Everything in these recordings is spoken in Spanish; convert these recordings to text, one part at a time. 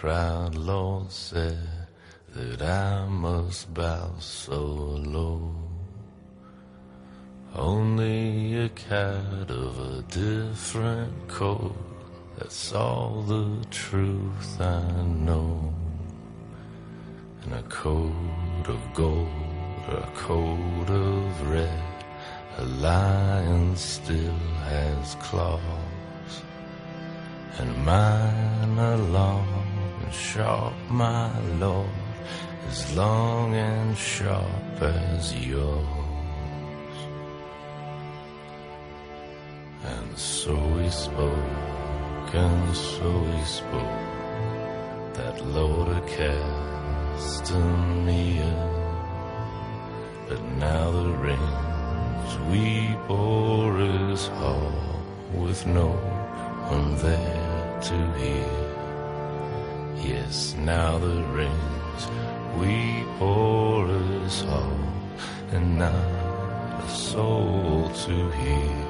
proud Lord said that I must bow so low. Only a cat of a different coat. That's all the truth I know. And a coat of gold or a coat of red. A lion still has claws. And mine are long sharp, my lord, as long and sharp as yours. And so he spoke, and so he spoke, that Lord cast me But now the rains we bore is hall with no one there to hear. Yes, now the rains we pour is hall, and not a soul to hear.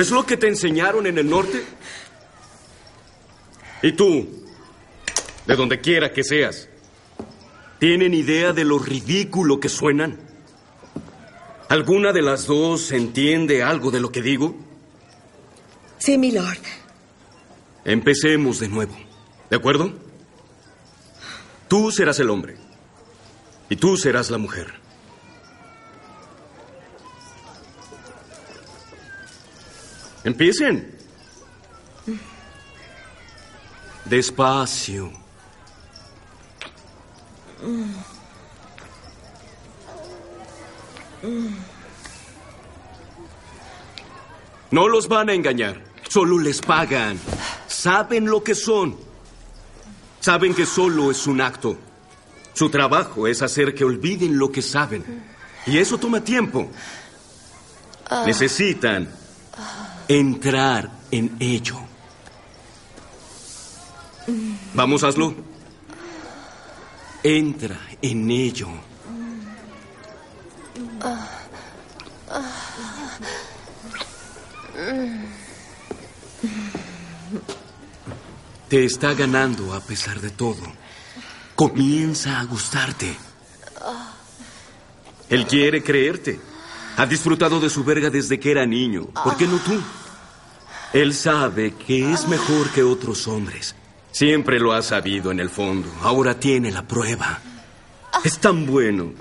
¿Es lo que te enseñaron en el norte? ¿Y tú? De donde quiera que seas. ¿Tienen idea de lo ridículo que suenan? ¿Alguna de las dos entiende algo de lo que digo? Sí, mi lord. Empecemos de nuevo. ¿De acuerdo? Tú serás el hombre. Y tú serás la mujer. Empiecen. Despacio. No los van a engañar. Solo les pagan. Saben lo que son. Saben que solo es un acto. Su trabajo es hacer que olviden lo que saben. Y eso toma tiempo. Necesitan entrar en ello. Vamos, hazlo. Entra en ello. Te está ganando a pesar de todo. Comienza a gustarte. Él quiere creerte. Ha disfrutado de su verga desde que era niño. ¿Por qué no tú? Él sabe que es mejor que otros hombres. Siempre lo ha sabido en el fondo. Ahora tiene la prueba. Es tan bueno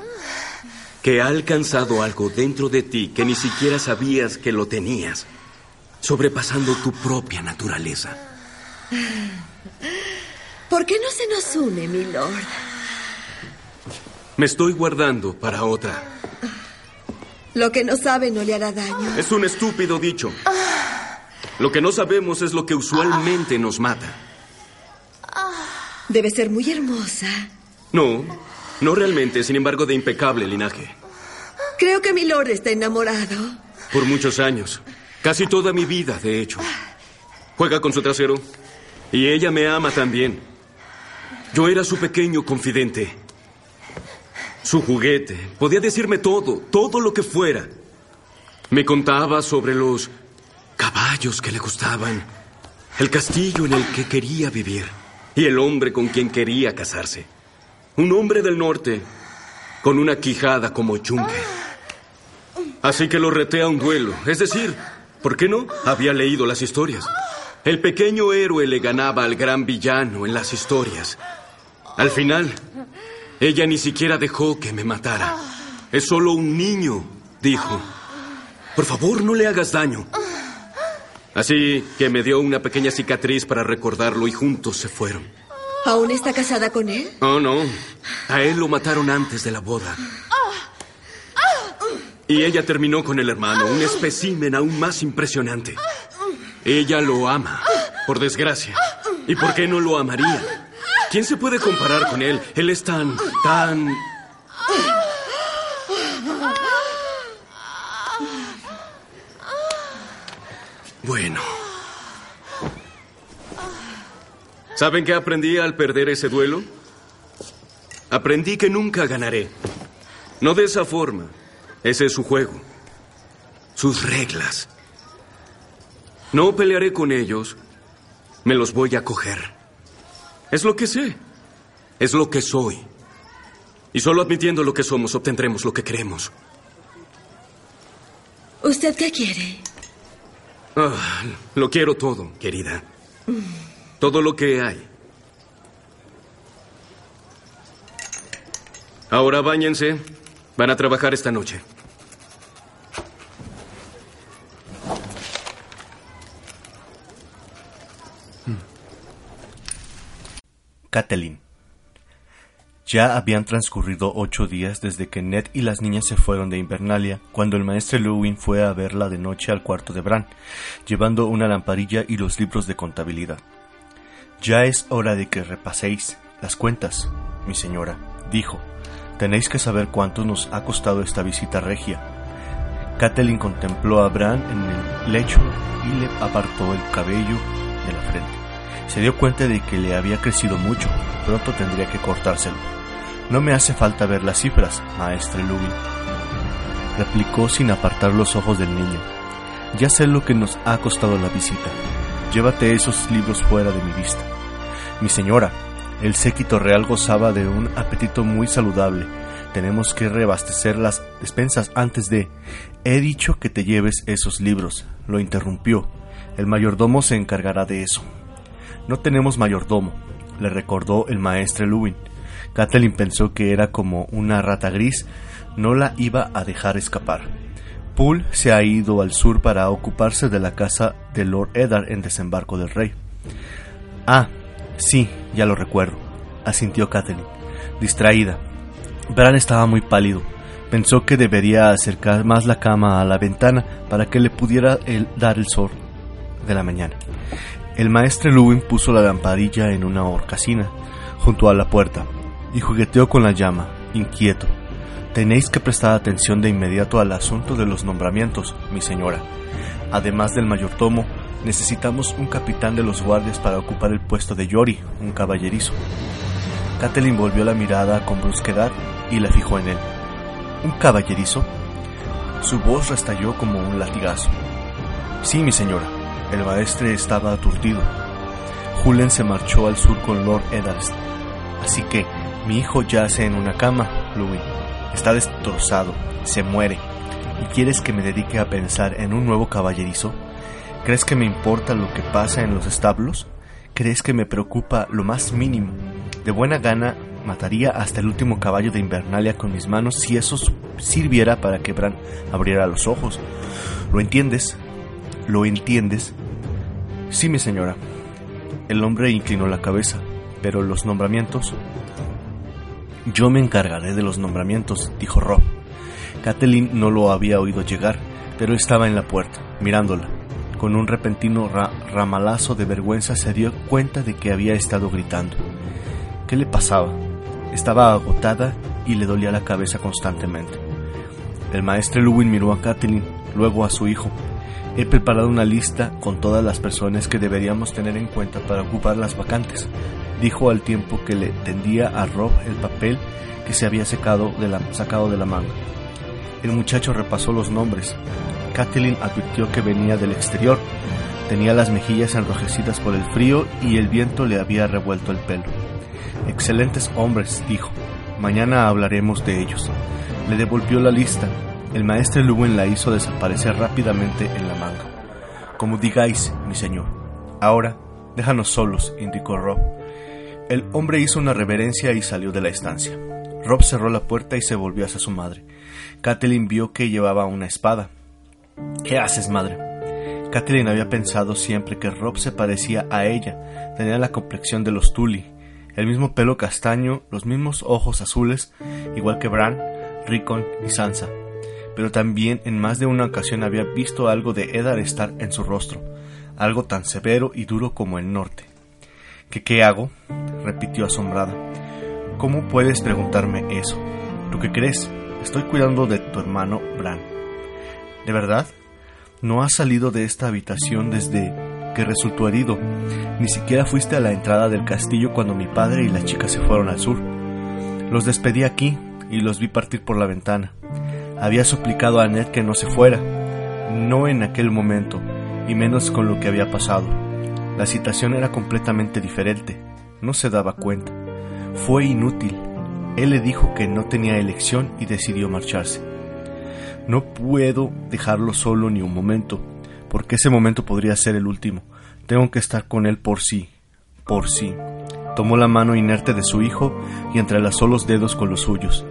que ha alcanzado algo dentro de ti que ni siquiera sabías que lo tenías, sobrepasando tu propia naturaleza. ¿Por qué no se nos une, mi lord? Me estoy guardando para otra. Lo que no sabe no le hará daño. Es un estúpido dicho. Lo que no sabemos es lo que usualmente nos mata. Debe ser muy hermosa. No, no realmente, sin embargo, de impecable linaje. Creo que mi lord está enamorado. Por muchos años. Casi toda mi vida, de hecho. Juega con su trasero. Y ella me ama también. Yo era su pequeño confidente. Su juguete. Podía decirme todo, todo lo que fuera. Me contaba sobre los caballos que le gustaban, el castillo en el que quería vivir y el hombre con quien quería casarse. Un hombre del norte con una quijada como yunque. Así que lo reté a un duelo. Es decir, ¿por qué no? Había leído las historias. El pequeño héroe le ganaba al gran villano en las historias. Al final, ella ni siquiera dejó que me matara. Es solo un niño, dijo. Por favor, no le hagas daño. Así que me dio una pequeña cicatriz para recordarlo y juntos se fueron. ¿Aún está casada con él? Oh, no. A él lo mataron antes de la boda. Y ella terminó con el hermano, un espécimen aún más impresionante. Ella lo ama, por desgracia. ¿Y por qué no lo amaría? ¿Quién se puede comparar con él? Él es tan, tan... Bueno. ¿Saben qué aprendí al perder ese duelo? Aprendí que nunca ganaré. No de esa forma. Ese es su juego. Sus reglas. No pelearé con ellos. Me los voy a coger. Es lo que sé. Es lo que soy. Y solo admitiendo lo que somos obtendremos lo que queremos. ¿Usted qué quiere? Ah, lo quiero todo, querida. Todo lo que hay. Ahora báñense. Van a trabajar esta noche. Catelyn. Ya habían transcurrido ocho días desde que Ned y las niñas se fueron de Invernalia, cuando el maestro Lewin fue a verla de noche al cuarto de Bran, llevando una lamparilla y los libros de contabilidad. Ya es hora de que repaséis las cuentas, mi señora, dijo. Tenéis que saber cuánto nos ha costado esta visita regia. Catelyn contempló a Bran en el lecho y le apartó el cabello de la frente. Se dio cuenta de que le había crecido mucho, pronto tendría que cortárselo. No me hace falta ver las cifras, maestre Louis, replicó sin apartar los ojos del niño. Ya sé lo que nos ha costado la visita. Llévate esos libros fuera de mi vista. Mi señora, el séquito real gozaba de un apetito muy saludable. Tenemos que reabastecer las despensas antes de... He dicho que te lleves esos libros, lo interrumpió. El mayordomo se encargará de eso. No tenemos mayordomo, le recordó el maestre Lewin. Kathleen pensó que era como una rata gris, no la iba a dejar escapar. Poole se ha ido al sur para ocuparse de la casa de Lord Eddard en Desembarco del Rey. Ah, sí, ya lo recuerdo, asintió Kathleen, distraída. Bran estaba muy pálido. Pensó que debería acercar más la cama a la ventana para que le pudiera dar el sol de la mañana. El maestro Lewin puso la lamparilla en una horcasina junto a la puerta y jugueteó con la llama, inquieto. Tenéis que prestar atención de inmediato al asunto de los nombramientos, mi señora. Además del mayordomo, necesitamos un capitán de los guardias para ocupar el puesto de Yori, un caballerizo. Catelyn volvió la mirada con brusquedad y la fijó en él. ¿Un caballerizo? Su voz restalló como un latigazo. Sí, mi señora, el maestre estaba aturdido. Julen se marchó al sur con Lord Eddard. Así que mi hijo yace en una cama, Louis. Está destrozado, se muere. Y ¿quieres que me dedique a pensar en un nuevo caballerizo? ¿Crees que me importa lo que pasa en los establos? ¿Crees que me preocupa lo más mínimo? De buena gana mataría hasta el último caballo de Invernalia con mis manos si eso sirviera para que Bran abriera los ojos. ¿Lo entiendes? ¿Lo entiendes? Sí, mi señora. El hombre inclinó la cabeza, pero los nombramientos... Yo me encargaré de los nombramientos, dijo Rob. Kathleen no lo había oído llegar, pero estaba en la puerta, mirándola. Con un repentino ramalazo de vergüenza se dio cuenta de que había estado gritando. ¿Qué le pasaba? Estaba agotada y le dolía la cabeza constantemente. El maestro Lewin miró a Kathleen, luego a su hijo. He preparado una lista con todas las personas que deberíamos tener en cuenta para ocupar las vacantes, dijo al tiempo que le tendía a Rob el papel que se había secado de la, sacado de la manga. El muchacho repasó los nombres. Kathleen advirtió que venía del exterior. Tenía las mejillas enrojecidas por el frío y el viento le había revuelto el pelo. Excelentes hombres, dijo. Mañana hablaremos de ellos. Le devolvió la lista. El maestro Lewin la hizo desaparecer rápidamente en la manga. Como digáis, mi señor. Ahora, déjanos solos, indicó Rob. El hombre hizo una reverencia y salió de la estancia. Rob cerró la puerta y se volvió hacia su madre. Kathleen vio que llevaba una espada. ¿Qué haces, madre? Kathleen había pensado siempre que Rob se parecía a ella. Tenía la complexión de los Tully, el mismo pelo castaño, los mismos ojos azules, igual que Bran, Rickon y Sansa. Pero también en más de una ocasión había visto algo de Eddard estar en su rostro, algo tan severo y duro como el norte. ¿Qué qué hago? repitió asombrada. ¿Cómo puedes preguntarme eso? ¿Tú qué crees? Estoy cuidando de tu hermano Bran. ¿De verdad? No has salido de esta habitación desde que resultó herido. Ni siquiera fuiste a la entrada del castillo cuando mi padre y la chica se fueron al sur. Los despedí aquí y los vi partir por la ventana. Había suplicado a Ned que no se fuera, no en aquel momento, y menos con lo que había pasado. La situación era completamente diferente. No se daba cuenta. Fue inútil. Él le dijo que no tenía elección y decidió marcharse. No puedo dejarlo solo ni un momento, porque ese momento podría ser el último. Tengo que estar con él por sí, por sí. Tomó la mano inerte de su hijo y entrelazó los dedos con los suyos.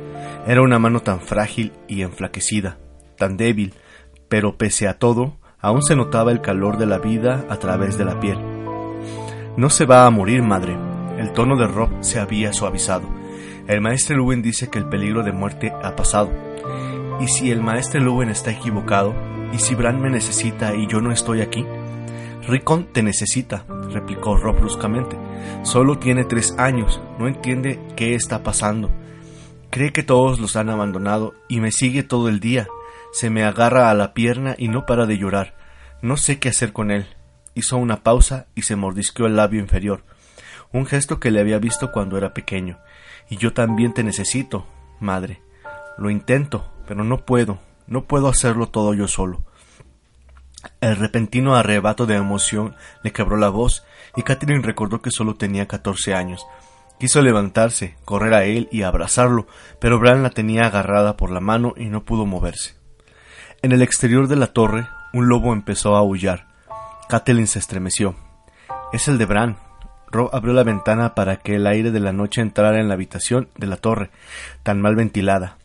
Era una mano tan frágil y enflaquecida, tan débil, pero pese a todo, aún se notaba el calor de la vida a través de la piel. No se va a morir, madre. El tono de Rob se había suavizado. El maestro Lewin dice que el peligro de muerte ha pasado. ¿Y si el maestro Lewin está equivocado? ¿Y si Bran me necesita y yo no estoy aquí? Rickon te necesita, replicó Rob bruscamente. Solo tiene tres años, no entiende qué está pasando. Cree que todos los han abandonado y me sigue todo el día. Se me agarra a la pierna y no para de llorar. No sé qué hacer con él. Hizo una pausa y se mordisqueó el labio inferior, un gesto que le había visto cuando era pequeño. Y yo también te necesito, madre. Lo intento, pero no puedo, no puedo hacerlo todo yo solo. El repentino arrebato de emoción le quebró la voz y Catherine recordó que solo tenía catorce años. Quiso levantarse, correr a él y abrazarlo, pero Bran la tenía agarrada por la mano y no pudo moverse. En el exterior de la torre, un lobo empezó a aullar. Catelyn se estremeció. Es el de Bran, Rob abrió la ventana para que el aire de la noche entrara en la habitación de la torre, tan mal ventilada.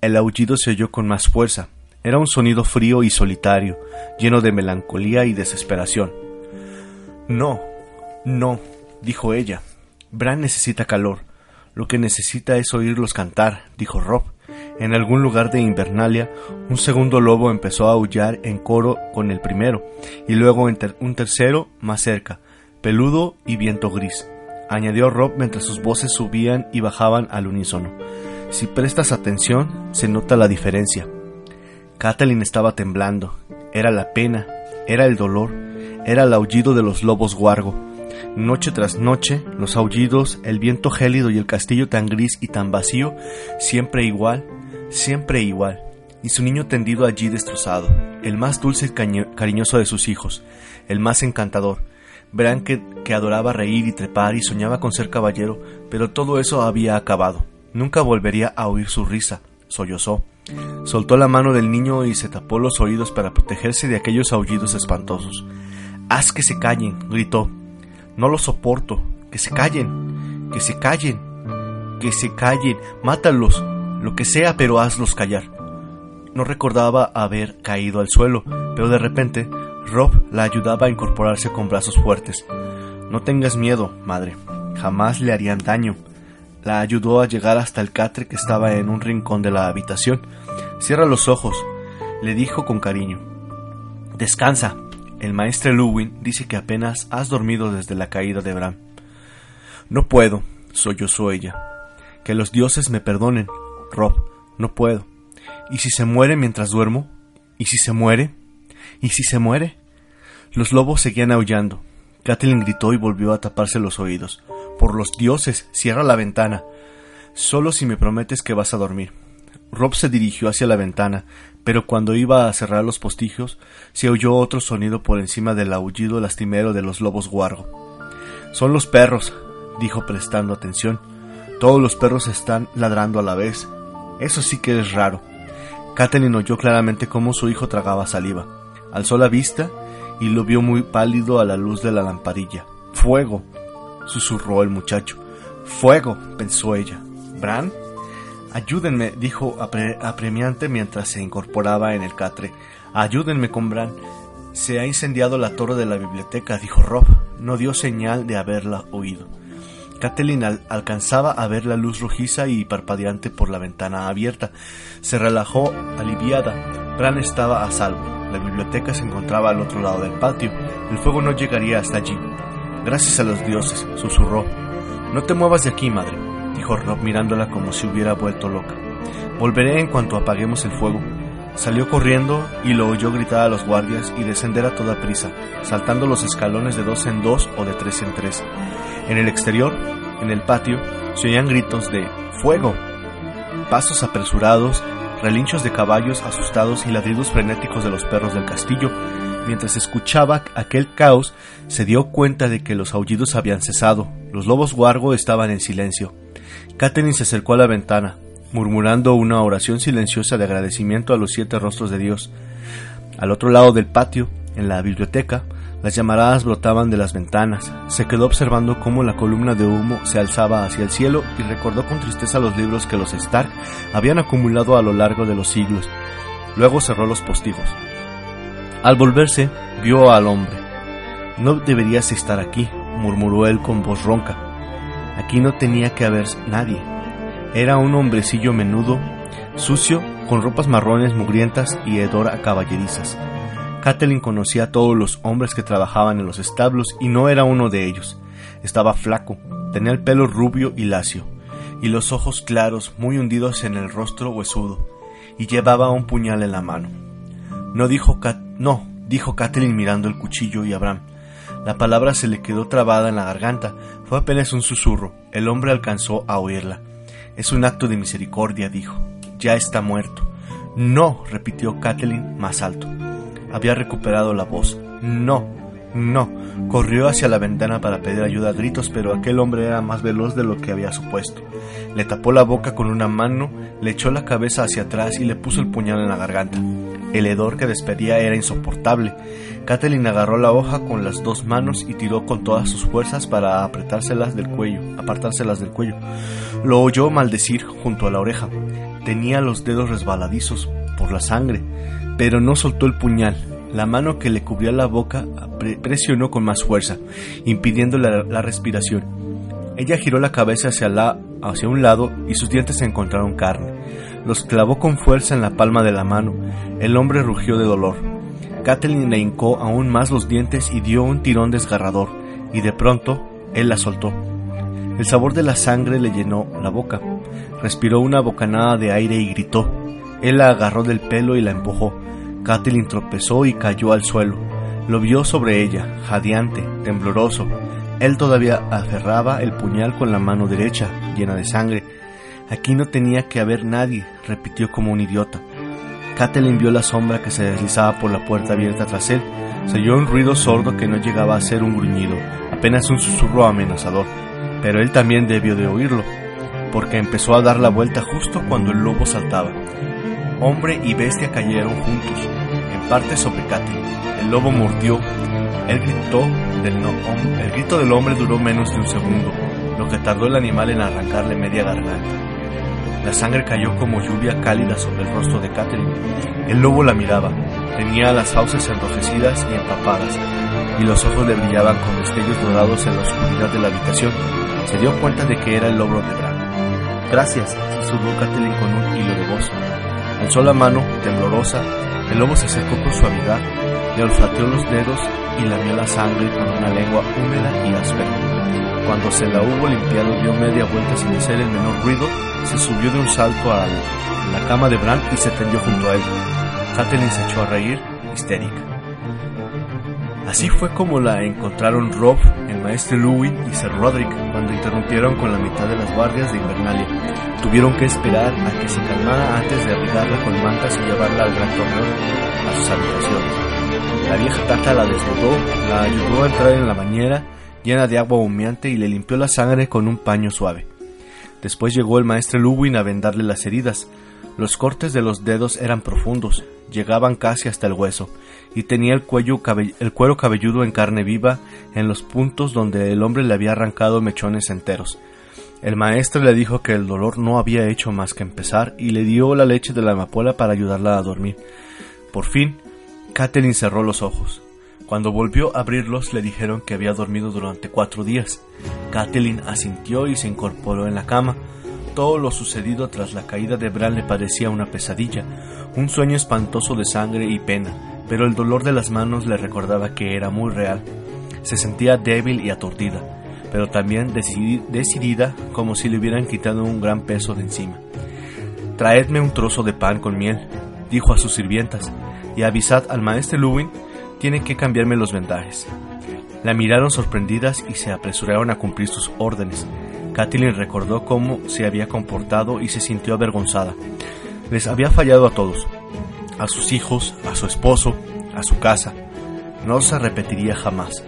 El aullido se oyó con más fuerza. Era un sonido frío y solitario, lleno de melancolía y desesperación. No, no, dijo ella. Bran necesita calor. Lo que necesita es oírlos cantar, dijo Rob. En algún lugar de Invernalia, un segundo lobo empezó a aullar en coro con el primero, y luego un tercero más cerca, peludo y viento gris, añadió Rob mientras sus voces subían y bajaban al unísono. Si prestas atención, se nota la diferencia. Kathleen estaba temblando. Era la pena, era el dolor, era el aullido de los lobos guargo. Noche tras noche, los aullidos, el viento gélido y el castillo tan gris y tan vacío, siempre igual, siempre igual. Y su niño tendido allí destrozado, el más dulce y cariñoso de sus hijos, el más encantador, Verán que, adoraba reír y trepar y soñaba con ser caballero, pero todo eso había acabado. Nunca volvería a oír su risa, sollozó. Soltó la mano del niño y se tapó los oídos para protegerse de aquellos aullidos espantosos. Haz que se callen, gritó. No lo soporto. Que se callen. Que se callen. Que se callen. Mátalos. Lo que sea, pero hazlos callar. No recordaba haber caído al suelo, pero de repente Rob la ayudaba a incorporarse con brazos fuertes. No tengas miedo, madre. Jamás le harían daño. La ayudó a llegar hasta el catre que estaba en un rincón de la habitación. Cierra los ojos, le dijo con cariño. Descansa. El maestro Lewin dice que apenas has dormido desde la caída de Bram. No puedo, sollozó ella. Que los dioses me perdonen, Rob, no puedo. ¿Y si se muere mientras duermo? ¿Y si se muere? ¿Y si se muere? Los lobos seguían aullando. Kathleen gritó y volvió a taparse los oídos. Por los dioses, cierra la ventana. Solo si me prometes que vas a dormir. Rob se dirigió hacia la ventana, pero cuando iba a cerrar los postigios, se oyó otro sonido por encima del aullido lastimero de los lobos guargo. Son los perros, dijo prestando atención. Todos los perros están ladrando a la vez. Eso sí que es raro. Kathleen oyó claramente cómo su hijo tragaba saliva. Alzó la vista y lo vio muy pálido a la luz de la lamparilla. Fuego, susurró el muchacho. Fuego, pensó ella. ¿Bran? Ayúdenme, dijo apremiante mientras se incorporaba en el catre. Ayúdenme con Bran. Se ha incendiado la torre de la biblioteca, dijo Rob. No dio señal de haberla oído. Kathleen alcanzaba a ver la luz rojiza y parpadeante por la ventana abierta. Se relajó aliviada. Bran estaba a salvo. La biblioteca se encontraba al otro lado del patio. El fuego no llegaría hasta allí. Gracias a los dioses, susurró. No te muevas de aquí, madre dijo Rob mirándola como si hubiera vuelto loca. Volveré en cuanto apaguemos el fuego. Salió corriendo y lo oyó gritar a los guardias y descender a toda prisa, saltando los escalones de dos en dos o de tres en tres. En el exterior, en el patio, se oían gritos de ¡Fuego! Pasos apresurados, relinchos de caballos asustados y ladridos frenéticos de los perros del castillo. Mientras escuchaba aquel caos, se dio cuenta de que los aullidos habían cesado. Los lobos guargo estaban en silencio. Catherine se acercó a la ventana, murmurando una oración silenciosa de agradecimiento a los siete rostros de Dios. Al otro lado del patio, en la biblioteca, las llamaradas brotaban de las ventanas. Se quedó observando cómo la columna de humo se alzaba hacia el cielo y recordó con tristeza los libros que los Stark habían acumulado a lo largo de los siglos. Luego cerró los postigos. Al volverse, vio al hombre. No deberías estar aquí, murmuró él con voz ronca. Aquí no tenía que haber nadie. Era un hombrecillo menudo, sucio, con ropas marrones mugrientas y hedor a caballerizas. Kathleen conocía a todos los hombres que trabajaban en los establos y no era uno de ellos. Estaba flaco, tenía el pelo rubio y lacio, y los ojos claros muy hundidos en el rostro huesudo, y llevaba un puñal en la mano. No dijo no, dijo Kathleen mirando el cuchillo y Abraham. La palabra se le quedó trabada en la garganta. Fue apenas un susurro. El hombre alcanzó a oírla. Es un acto de misericordia, dijo. Ya está muerto. No, repitió Kathleen más alto. Había recuperado la voz. No, no. Corrió hacia la ventana para pedir ayuda a gritos, pero aquel hombre era más veloz de lo que había supuesto. Le tapó la boca con una mano, le echó la cabeza hacia atrás y le puso el puñal en la garganta. El hedor que despedía era insoportable. Kathleen agarró la hoja con las dos manos y tiró con todas sus fuerzas para apretárselas del cuello, apartárselas del cuello. Lo oyó maldecir junto a la oreja. Tenía los dedos resbaladizos por la sangre, pero no soltó el puñal. La mano que le cubría la boca presionó con más fuerza, impidiendo la, respiración. Ella giró la cabeza hacia, la, hacia un lado y sus dientes encontraron carne. Los clavó con fuerza en la palma de la mano. El hombre rugió de dolor. Kathleen le hincó aún más los dientes y dio un tirón desgarrador, y de pronto él la soltó. El sabor de la sangre le llenó la boca. Respiró una bocanada de aire y gritó. Él la agarró del pelo y la empujó. Kathleen tropezó y cayó al suelo. Lo vio sobre ella, jadeante, tembloroso. Él todavía aferraba el puñal con la mano derecha, llena de sangre. Aquí no tenía que haber nadie, repitió como un idiota. Kathleen vio la sombra que se deslizaba por la puerta abierta tras él. Se oyó un ruido sordo que no llegaba a ser un gruñido, apenas un susurro amenazador. Pero él también debió de oírlo, porque empezó a dar la vuelta justo cuando el lobo saltaba. Hombre y bestia cayeron juntos, en parte sobre Catelyn. El lobo mordió. El, gritó del el grito del hombre duró menos de un segundo, lo que tardó el animal en arrancarle media garganta. La sangre cayó como lluvia cálida sobre el rostro de Catelyn. El lobo la miraba. Tenía las fauces enrojecidas y empapadas, y los ojos le brillaban con destellos dorados en la oscuridad de la habitación. Se dio cuenta de que era el lobo de Bran. Gracias, susurró Catelyn con un hilo de voz. Alzó la mano, temblorosa, el lobo se acercó con suavidad, le olfateó los dedos y lamió la sangre con una lengua húmeda y áspera. Cuando se la hubo limpiado dio media vuelta sin hacer el menor ruido, se subió de un salto a la cama de Bran y se tendió junto a él. Catelyn se echó a reír, histérica. Así fue como la encontraron Rob, el maestro Louis y Sir Roderick cuando interrumpieron con la mitad de las guardias de Invernalia. Tuvieron que esperar a que se calmara antes de abrigarla con mantas y llevarla al gran torneo a sus habitaciones. La vieja tata la desnudó, la ayudó a entrar en la bañera llena de agua humeante y le limpió la sangre con un paño suave. Después llegó el maestro Luwin a vendarle las heridas. Los cortes de los dedos eran profundos, llegaban casi hasta el hueso, y tenía el, cuello el cuero cabelludo en carne viva en los puntos donde el hombre le había arrancado mechones enteros. El maestro le dijo que el dolor no había hecho más que empezar y le dio la leche de la amapola para ayudarla a dormir. Por fin, Catherine cerró los ojos. Cuando volvió a abrirlos le dijeron que había dormido durante cuatro días. Kathleen asintió y se incorporó en la cama. Todo lo sucedido tras la caída de Bran le parecía una pesadilla, un sueño espantoso de sangre y pena, pero el dolor de las manos le recordaba que era muy real. Se sentía débil y aturdida, pero también decidida como si le hubieran quitado un gran peso de encima. Traedme un trozo de pan con miel, dijo a sus sirvientas, y avisad al maestro Luwin, tiene que cambiarme los vendajes. La miraron sorprendidas y se apresuraron a cumplir sus órdenes. Kathleen recordó cómo se había comportado y se sintió avergonzada. Les había fallado a todos, a sus hijos, a su esposo, a su casa. No se repetiría jamás.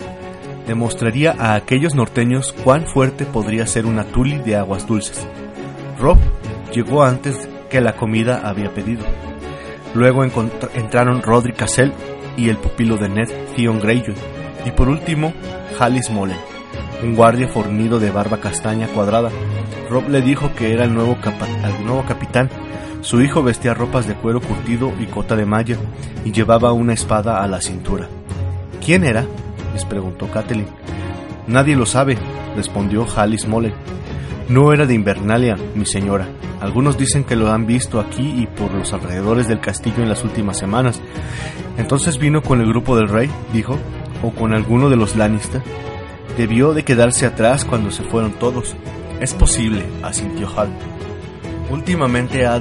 Demostraría a aquellos norteños cuán fuerte podría ser una tuli de aguas dulces. Rob llegó antes que la comida había pedido. Luego entraron Roderick Cassell y el pupilo de Ned, Theon Greyjoy, y por último, Hallis Mullen, un guardia fornido de barba castaña cuadrada. Rob le dijo que era el nuevo, el nuevo capitán su hijo vestía ropas de cuero curtido y cota de malla y llevaba una espada a la cintura. ¿Quién era? Les preguntó Catelyn. Nadie lo sabe, respondió Hallis Mole. No era de Invernalia, mi señora. Algunos dicen que lo han visto aquí y por los alrededores del castillo en las últimas semanas. Entonces vino con el grupo del rey, dijo, o con alguno de los Lannister. Debió de quedarse atrás cuando se fueron todos. Es posible, asintió Hal. Últimamente ha,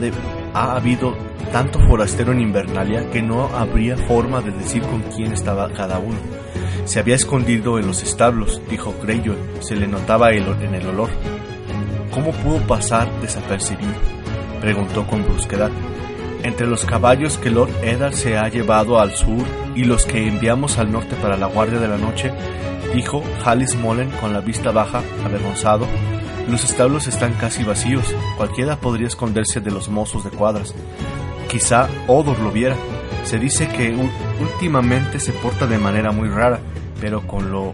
ha habido tanto forastero en Invernalia que no habría forma de decir con quién estaba cada uno. Se había escondido en los establos, dijo Greyjoy, se le notaba el, en el olor. ¿Cómo pudo pasar desapercibido? preguntó con brusquedad. Entre los caballos que Lord Eddard se ha llevado al sur y los que enviamos al norte para la guardia de la noche, dijo Hallis Mullen con la vista baja, avergonzado, los establos están casi vacíos, cualquiera podría esconderse de los mozos de cuadras. Quizá Odor lo viera. Se dice que últimamente se porta de manera muy rara, pero con lo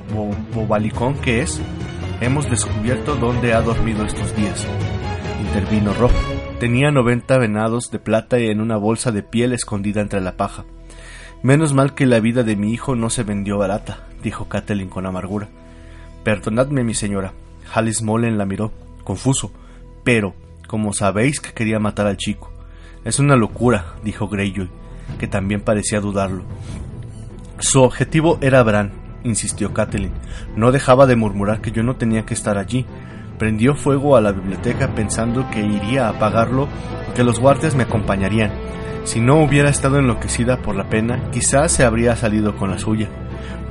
bobalicón que es, hemos descubierto dónde ha dormido estos días. Intervino Rob. Tenía 90 venados de plata en una bolsa de piel escondida entre la paja. Menos mal que la vida de mi hijo no se vendió barata, dijo Catelyn con amargura. Perdonadme, mi señora, Hallis Mullen la miró, confuso, pero, como sabéis que quería matar al chico. Es una locura, dijo Greyjoy, que también parecía dudarlo. Su objetivo era Bran, insistió Catelyn. No dejaba de murmurar que yo no tenía que estar allí. Prendió fuego a la biblioteca pensando que iría a apagarlo y que los guardias me acompañarían. Si no hubiera estado enloquecida por la pena, quizás se habría salido con la suya.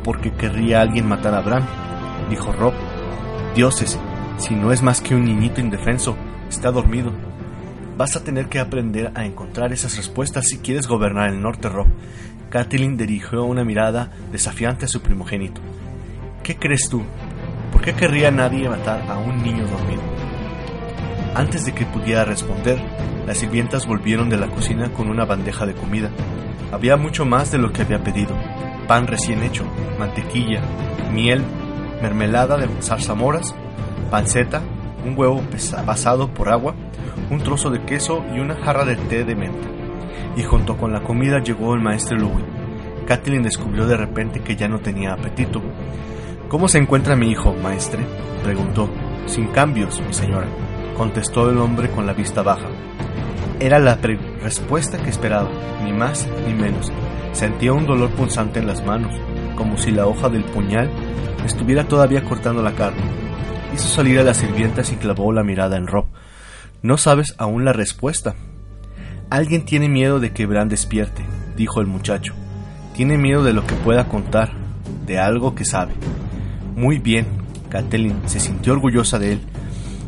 Porque querría alguien matar a Bran, dijo Rob, Dioses, si no es más que un niñito indefenso, está dormido. Vas a tener que aprender a encontrar esas respuestas si quieres gobernar el norte, Rob. Catelyn dirigió una mirada desafiante a su primogénito. ¿Qué crees tú? ¿Por qué querría nadie matar a un niño dormido? Antes de que pudiera responder, las sirvientas volvieron de la cocina con una bandeja de comida. Había mucho más de lo que había pedido. Pan recién hecho, mantequilla, miel, mermelada de zarzamoras, panceta, un huevo pasado por agua, un trozo de queso y una jarra de té de menta. Y junto con la comida llegó el maestro Louis. Kathleen descubrió de repente que ya no tenía apetito. ¿Cómo se encuentra mi hijo, maestre? preguntó. Sin cambios, señora, contestó el hombre con la vista baja. Era la respuesta que esperaba, ni más ni menos. Sentía un dolor punzante en las manos, como si la hoja del puñal estuviera todavía cortando la carne. Hizo salir a las sirvientas y clavó la mirada en Rob. No sabes aún la respuesta. Alguien tiene miedo de que Bran despierte, dijo el muchacho. Tiene miedo de lo que pueda contar, de algo que sabe. Muy bien, Catelyn se sintió orgullosa de él.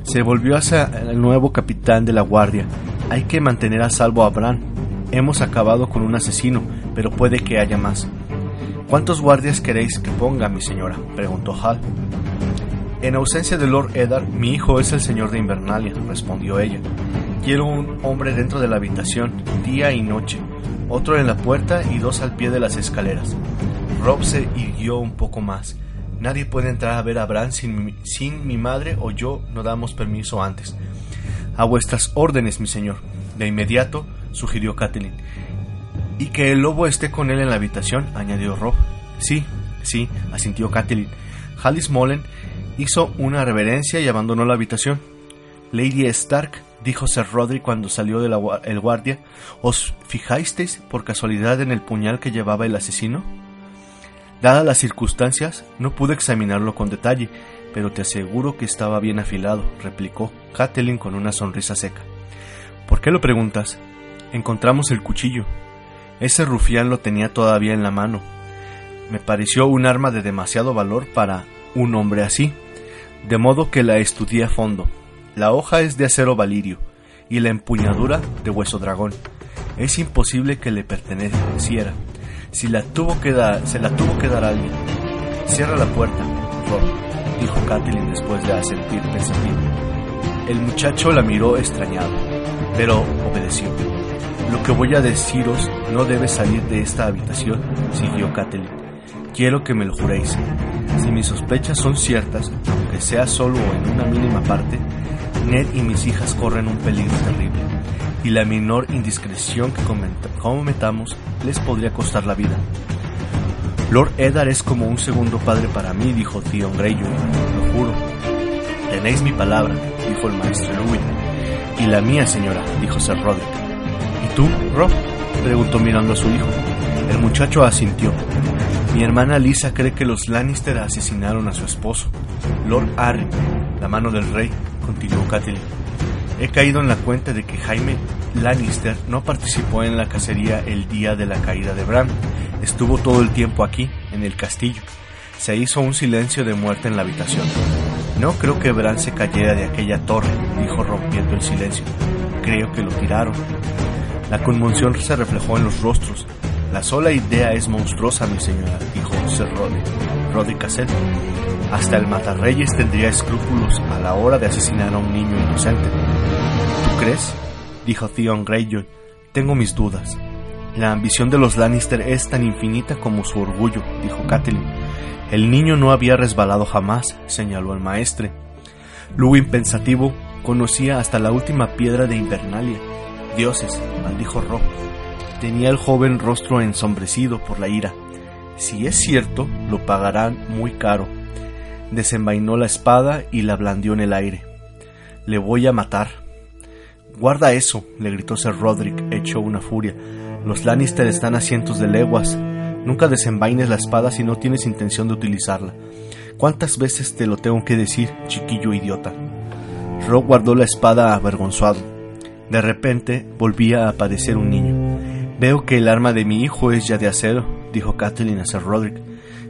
Se volvió hacia el nuevo capitán de la guardia. Hay que mantener a salvo a Bran. Hemos acabado con un asesino, pero puede que haya más. ¿Cuántos guardias queréis que ponga, mi señora? preguntó Hal. En ausencia de Lord Eddard, mi hijo es el señor de Invernalia, respondió ella. Quiero un hombre dentro de la habitación, día y noche, otro en la puerta y dos al pie de las escaleras. Rob se irguió un poco más. Nadie puede entrar a ver a Bran sin, mi madre o yo no damos permiso antes. A vuestras órdenes, mi señor. De inmediato, sugirió Catelyn. Y que el lobo esté con él en la habitación, añadió Rob. Sí, sí, asintió Catelyn. Hallis Mollen hizo una reverencia y abandonó la habitación. Lady Stark, dijo Sir Roderick cuando salió del guardia, ¿os fijasteis por casualidad en el puñal que llevaba el asesino? Dadas las circunstancias, no pude examinarlo con detalle, pero te aseguro que estaba bien afilado, replicó Catelyn con una sonrisa seca. ¿Por qué lo preguntas? Encontramos el cuchillo. Ese rufián lo tenía todavía en la mano. Me pareció un arma de demasiado valor para un hombre así, de modo que la estudié a fondo. La hoja es de acero valirio y la empuñadura de hueso dragón. Es imposible que le perteneciera. Si la tuvo que dar, se la tuvo que dar alguien. Cierra la puerta, dijo Kathleen después de asentir pensativo. El muchacho la miró extrañado, pero obedeció. Lo que voy a deciros no debe salir de esta habitación, siguió Kathleen. Quiero que me lo juréis. Si mis sospechas son ciertas, aunque sea solo en una mínima parte, Ned y mis hijas corren un peligro terrible, y la menor indiscreción que cometamos les podría costar la vida. Lord Eddard es como un segundo padre para mí, dijo Theon Greyjoy, lo juro. Tenéis mi palabra, dijo el maestro Louis. Y la mía, señora, dijo Sir Roderick. ¿Y tú, Rob? Preguntó mirando a su hijo. El muchacho asintió. Mi hermana Lisa cree que los Lannister asesinaron a su esposo, Lord Arryn, la mano del rey, continuó Catelyn. He caído en la cuenta de que Jaime Lannister no participó en la cacería el día de la caída de Bran. Estuvo todo el tiempo aquí, en el castillo. Se hizo un silencio de muerte en la habitación. No creo que Bran se cayera de aquella torre, dijo rompiendo el silencio. Creo que lo tiraron. La conmoción se reflejó en los rostros. La sola idea es monstruosa, mi señora, dijo Sir Roddy, Roddy Cassett. Hasta el matarreyes tendría escrúpulos a la hora de asesinar a un niño inocente. ¿Tú crees? dijo Theon Greyjoy. Tengo mis dudas. La ambición de los Lannister es tan infinita como su orgullo, dijo Catelyn. El niño no había resbalado jamás, señaló el maestre. Luwin pensativo conocía hasta la última piedra de Invernalia dioses, maldijo Rob. Tenía el joven rostro ensombrecido por la ira. Si es cierto, lo pagarán muy caro. Desenvainó la espada y la blandió en el aire. Le voy a matar. Guarda eso, le gritó Sir Roderick, hecho una furia. Los Lannister están a cientos de leguas. Nunca desenvaines la espada si no tienes intención de utilizarla. ¿Cuántas veces te lo tengo que decir, chiquillo idiota? Rob guardó la espada avergonzado. De repente volvía a aparecer un niño. Veo que el arma de mi hijo es ya de acero, dijo Kathleen a Sir Roderick.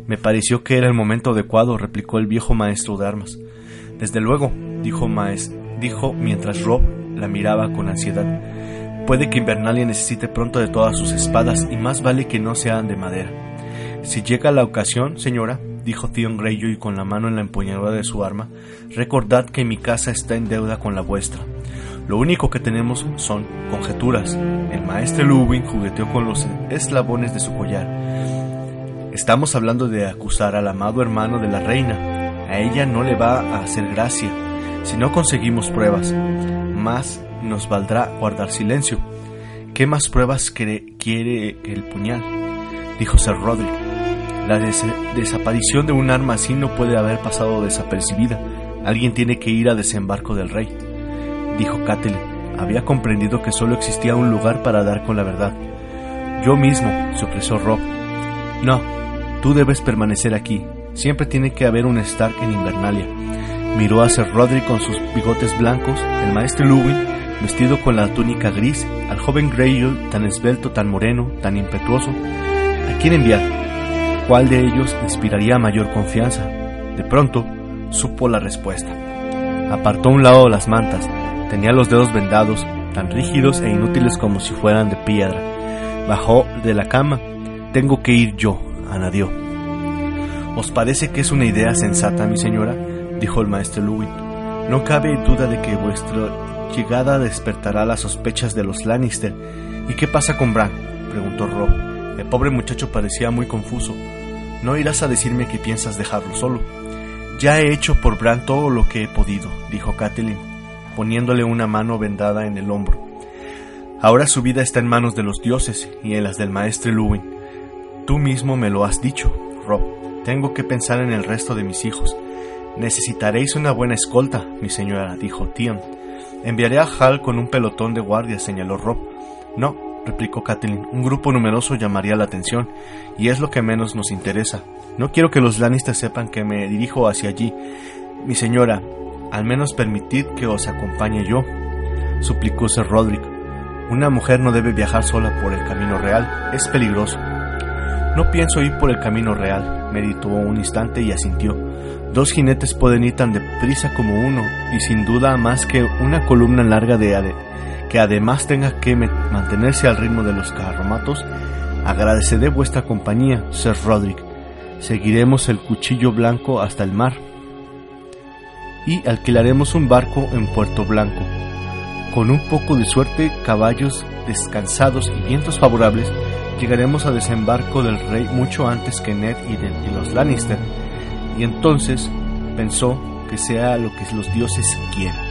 Me pareció que era el momento adecuado, replicó el viejo maestro de armas. Desde luego, dijo, dijo mientras Rob la miraba con ansiedad. Puede que Invernalia necesite pronto de todas sus espadas y más vale que no sean de madera. Si llega la ocasión, señora, dijo Theon Greyjoy con la mano en la empuñadura de su arma, recordad que mi casa está en deuda con la vuestra. Lo único que tenemos son conjeturas. El maestro Lubin jugueteó con los eslabones de su collar. Estamos hablando de acusar al amado hermano de la reina. A ella no le va a hacer gracia si no conseguimos pruebas. Más nos valdrá guardar silencio. ¿Qué más pruebas quiere el puñal? Dijo Sir Roderick. La desaparición de un arma así no puede haber pasado desapercibida. Alguien tiene que ir a desembarco del rey. Dijo Catelyn. Había comprendido que solo existía un lugar para dar con la verdad. Yo mismo, se ofreció Rob. No, tú debes permanecer aquí. Siempre tiene que haber un Stark en Invernalia. Miró a Sir Roderick con sus bigotes blancos, el maestro Luwin, vestido con la túnica gris, al joven Greyjoy, tan esbelto, tan moreno, tan impetuoso. ¿A quién enviar? ¿Cuál de ellos inspiraría mayor confianza? De pronto, supo la respuesta. Apartó a un lado las mantas. Tenía los dedos vendados, tan rígidos e inútiles como si fueran de piedra. Bajó de la cama. Tengo que ir yo, anadió. ¿Os parece que es una idea sensata, mi señora? dijo el maestro Lewin. No cabe duda de que vuestra llegada despertará las sospechas de los Lannister. ¿Y qué pasa con Bran? preguntó Rob. El pobre muchacho parecía muy confuso. No irás a decirme que piensas dejarlo solo. Ya he hecho por Bran todo lo que he podido, dijo Catelyn, poniéndole una mano vendada en el hombro. Ahora su vida está en manos de los dioses y en las del maestre Luwin. Tú mismo me lo has dicho, Rob. Tengo que pensar en el resto de mis hijos. Necesitaréis una buena escolta, mi señora, dijo Tion. Enviaré a Hal con un pelotón de guardia, señaló Rob. No, replicó Catelyn, un grupo numeroso llamaría la atención, y es lo que menos nos interesa. No quiero que los Lannister sepan que me dirijo hacia allí. Mi señora, al menos permitid que os acompañe yo, suplicó Sir Roderick. Una mujer no debe viajar sola por el camino real, es peligroso. No pienso ir por el camino real, meditó un instante y asintió. Dos jinetes pueden ir tan deprisa como uno, y sin duda más que una columna larga de ade que además tenga que mantenerse al ritmo de los carromatos, agradeceré vuestra compañía, Sir Roderick. Seguiremos el cuchillo blanco hasta el mar y alquilaremos un barco en Puerto Blanco. Con un poco de suerte, caballos descansados y vientos favorables, llegaremos a desembarco del rey mucho antes que Ned y, y los Lannister y entonces pensó que sea lo que los dioses quieran.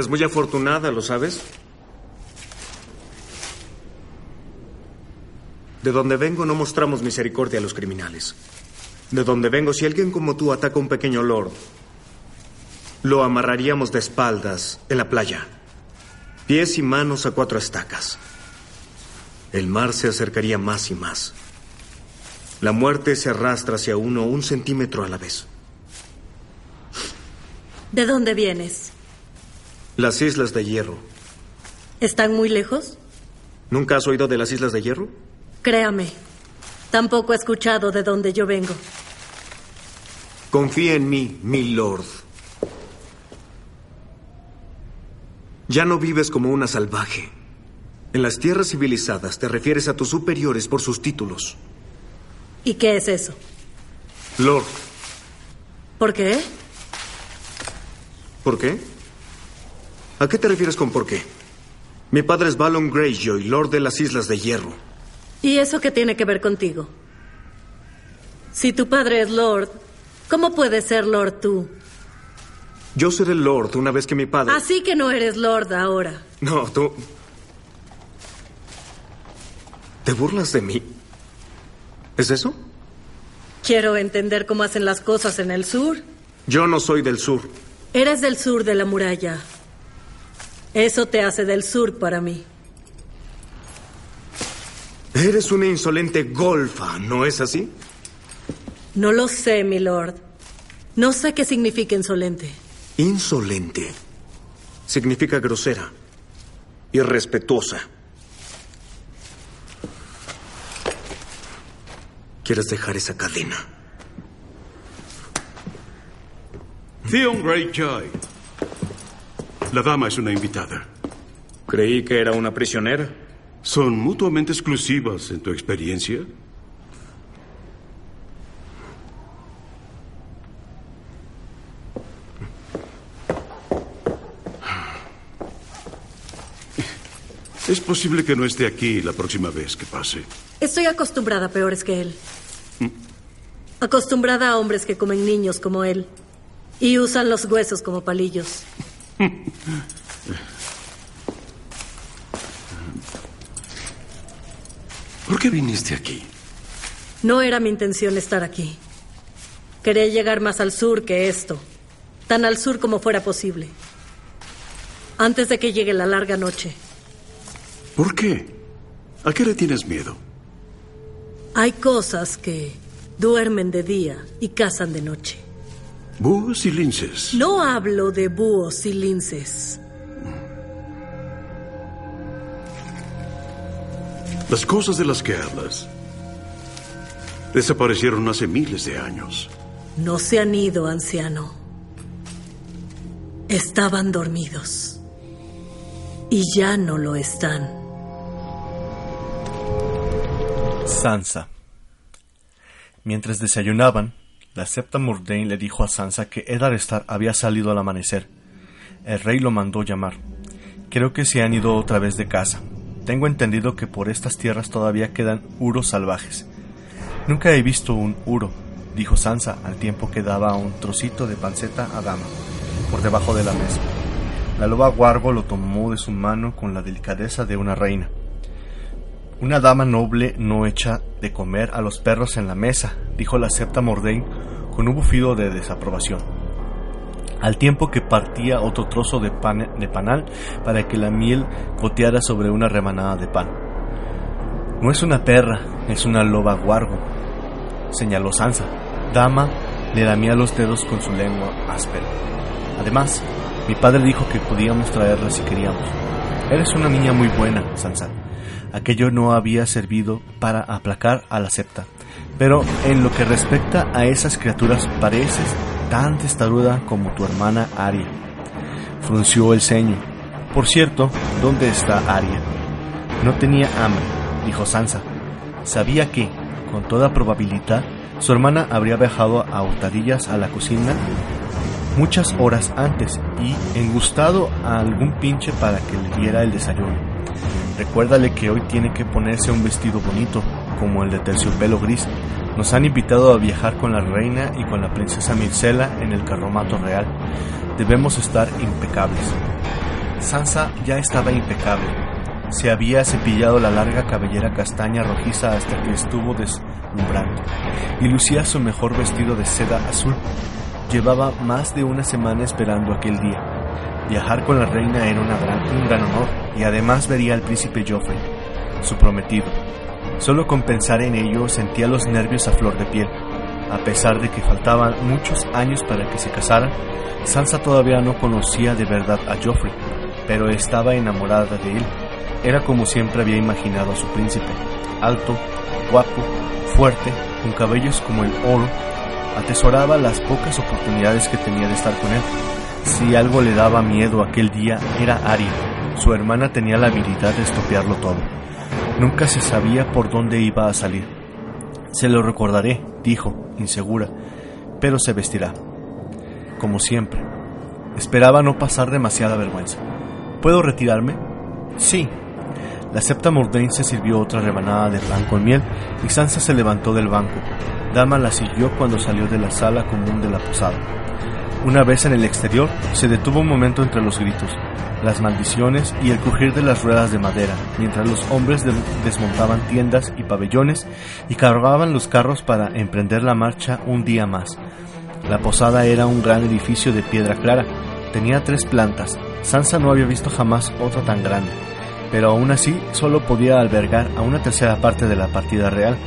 Eres muy afortunada, ¿lo sabes? De donde vengo no mostramos misericordia a los criminales. De donde vengo, si alguien como tú ataca a un pequeño lord, lo amarraríamos de espaldas en la playa. Pies y manos a cuatro estacas. El mar se acercaría más y más. La muerte se arrastra hacia uno un centímetro a la vez. ¿De dónde vienes? Las Islas de Hierro. ¿Están muy lejos? ¿Nunca has oído de las Islas de Hierro? Créame, tampoco he escuchado de dónde yo vengo. Confía en mí, mi lord. Ya no vives como una salvaje. En las tierras civilizadas te refieres a tus superiores por sus títulos. ¿Y qué es eso? Lord. ¿Por qué? ¿Por qué? ¿A qué te refieres con por qué? Mi padre es Balon Greyjoy, Lord de las Islas de Hierro. ¿Y eso qué tiene que ver contigo? Si tu padre es Lord, ¿cómo puedes ser Lord tú? Yo seré Lord una vez que mi padre... Así que no eres Lord ahora. No, tú... ¿Te burlas de mí? ¿Es eso? Quiero entender cómo hacen las cosas en el sur. Yo no soy del sur. Eres del sur de la muralla. Eso te hace del sur para mí. Eres una insolente golfa, ¿no es así? No lo sé, mi lord. No sé qué significa insolente. Insolente significa grosera, irrespetuosa. ¿Quieres dejar esa cadena? Theon Greyjoy. La dama es una invitada. Creí que era una prisionera. ¿Son mutuamente exclusivas en tu experiencia? Es posible que no esté aquí la próxima vez que pase. Estoy acostumbrada a peores que él. Acostumbrada a hombres que comen niños como él y usan los huesos como palillos. ¿Por qué viniste aquí? No era mi intención estar aquí. Quería llegar más al sur que esto, tan al sur como fuera posible, antes de que llegue la larga noche. ¿Por qué? ¿A qué le tienes miedo? Hay cosas que duermen de día y cazan de noche. Búhos y linces. No hablo de búhos y linces. Las cosas de las que hablas desaparecieron hace miles de años. No se han ido, anciano. Estaban dormidos. Y ya no lo están. Sansa. Mientras desayunaban, la septa Murdain le dijo a Sansa que Eddard había salido al amanecer. El rey lo mandó llamar. Creo que se han ido otra vez de casa. Tengo entendido que por estas tierras todavía quedan uros salvajes. Nunca he visto un uro, dijo Sansa al tiempo que daba un trocito de panceta a Dama, por debajo de la mesa. La loba Guargo lo tomó de su mano con la delicadeza de una reina. Una dama noble no echa de comer a los perros en la mesa, dijo la septa Mordain con un bufido de desaprobación, al tiempo que partía otro trozo de, pan, de panal para que la miel goteara sobre una rebanada de pan. No es una perra, es una loba guargo, señaló Sansa. Dama le lamía los dedos con su lengua áspera. Además, mi padre dijo que podíamos traerla si queríamos. Eres una niña muy buena, Sansa. Aquello no había servido para aplacar a la septa. Pero en lo que respecta a esas criaturas pareces tan testaruda como tu hermana Aria. Frunció el ceño. Por cierto, ¿dónde está Aria? No tenía hambre, dijo Sansa. Sabía que, con toda probabilidad, su hermana habría viajado a hurtadillas a la cocina muchas horas antes y engustado a algún pinche para que le diera el desayuno. Recuérdale que hoy tiene que ponerse un vestido bonito, como el de terciopelo gris. Nos han invitado a viajar con la reina y con la princesa Mircela en el carromato real. Debemos estar impecables. Sansa ya estaba impecable. Se había cepillado la larga cabellera castaña rojiza hasta que estuvo deslumbrante y lucía su mejor vestido de seda azul. Llevaba más de una semana esperando aquel día. Viajar con la reina era una gran, un gran honor y además vería al príncipe Joffrey, su prometido. Solo con pensar en ello sentía los nervios a flor de piel. A pesar de que faltaban muchos años para que se casaran, Sansa todavía no conocía de verdad a Joffrey, pero estaba enamorada de él. Era como siempre había imaginado a su príncipe, alto, guapo, fuerte, con cabellos como el oro, atesoraba las pocas oportunidades que tenía de estar con él. Si algo le daba miedo aquel día era Arya. Su hermana tenía la habilidad de estopearlo todo. Nunca se sabía por dónde iba a salir. Se lo recordaré, dijo, insegura, pero se vestirá. Como siempre. Esperaba no pasar demasiada vergüenza. ¿Puedo retirarme? Sí. La septa Mordain se sirvió otra rebanada de pan con miel y Sansa se levantó del banco. Dama la siguió cuando salió de la sala común de la posada. Una vez en el exterior, se detuvo un momento entre los gritos, las maldiciones y el crujir de las ruedas de madera, mientras los hombres desmontaban tiendas y pabellones y cargaban los carros para emprender la marcha un día más. La posada era un gran edificio de piedra clara, tenía tres plantas. Sansa no había visto jamás otra tan grande, pero aún así solo podía albergar a una tercera parte de la partida real,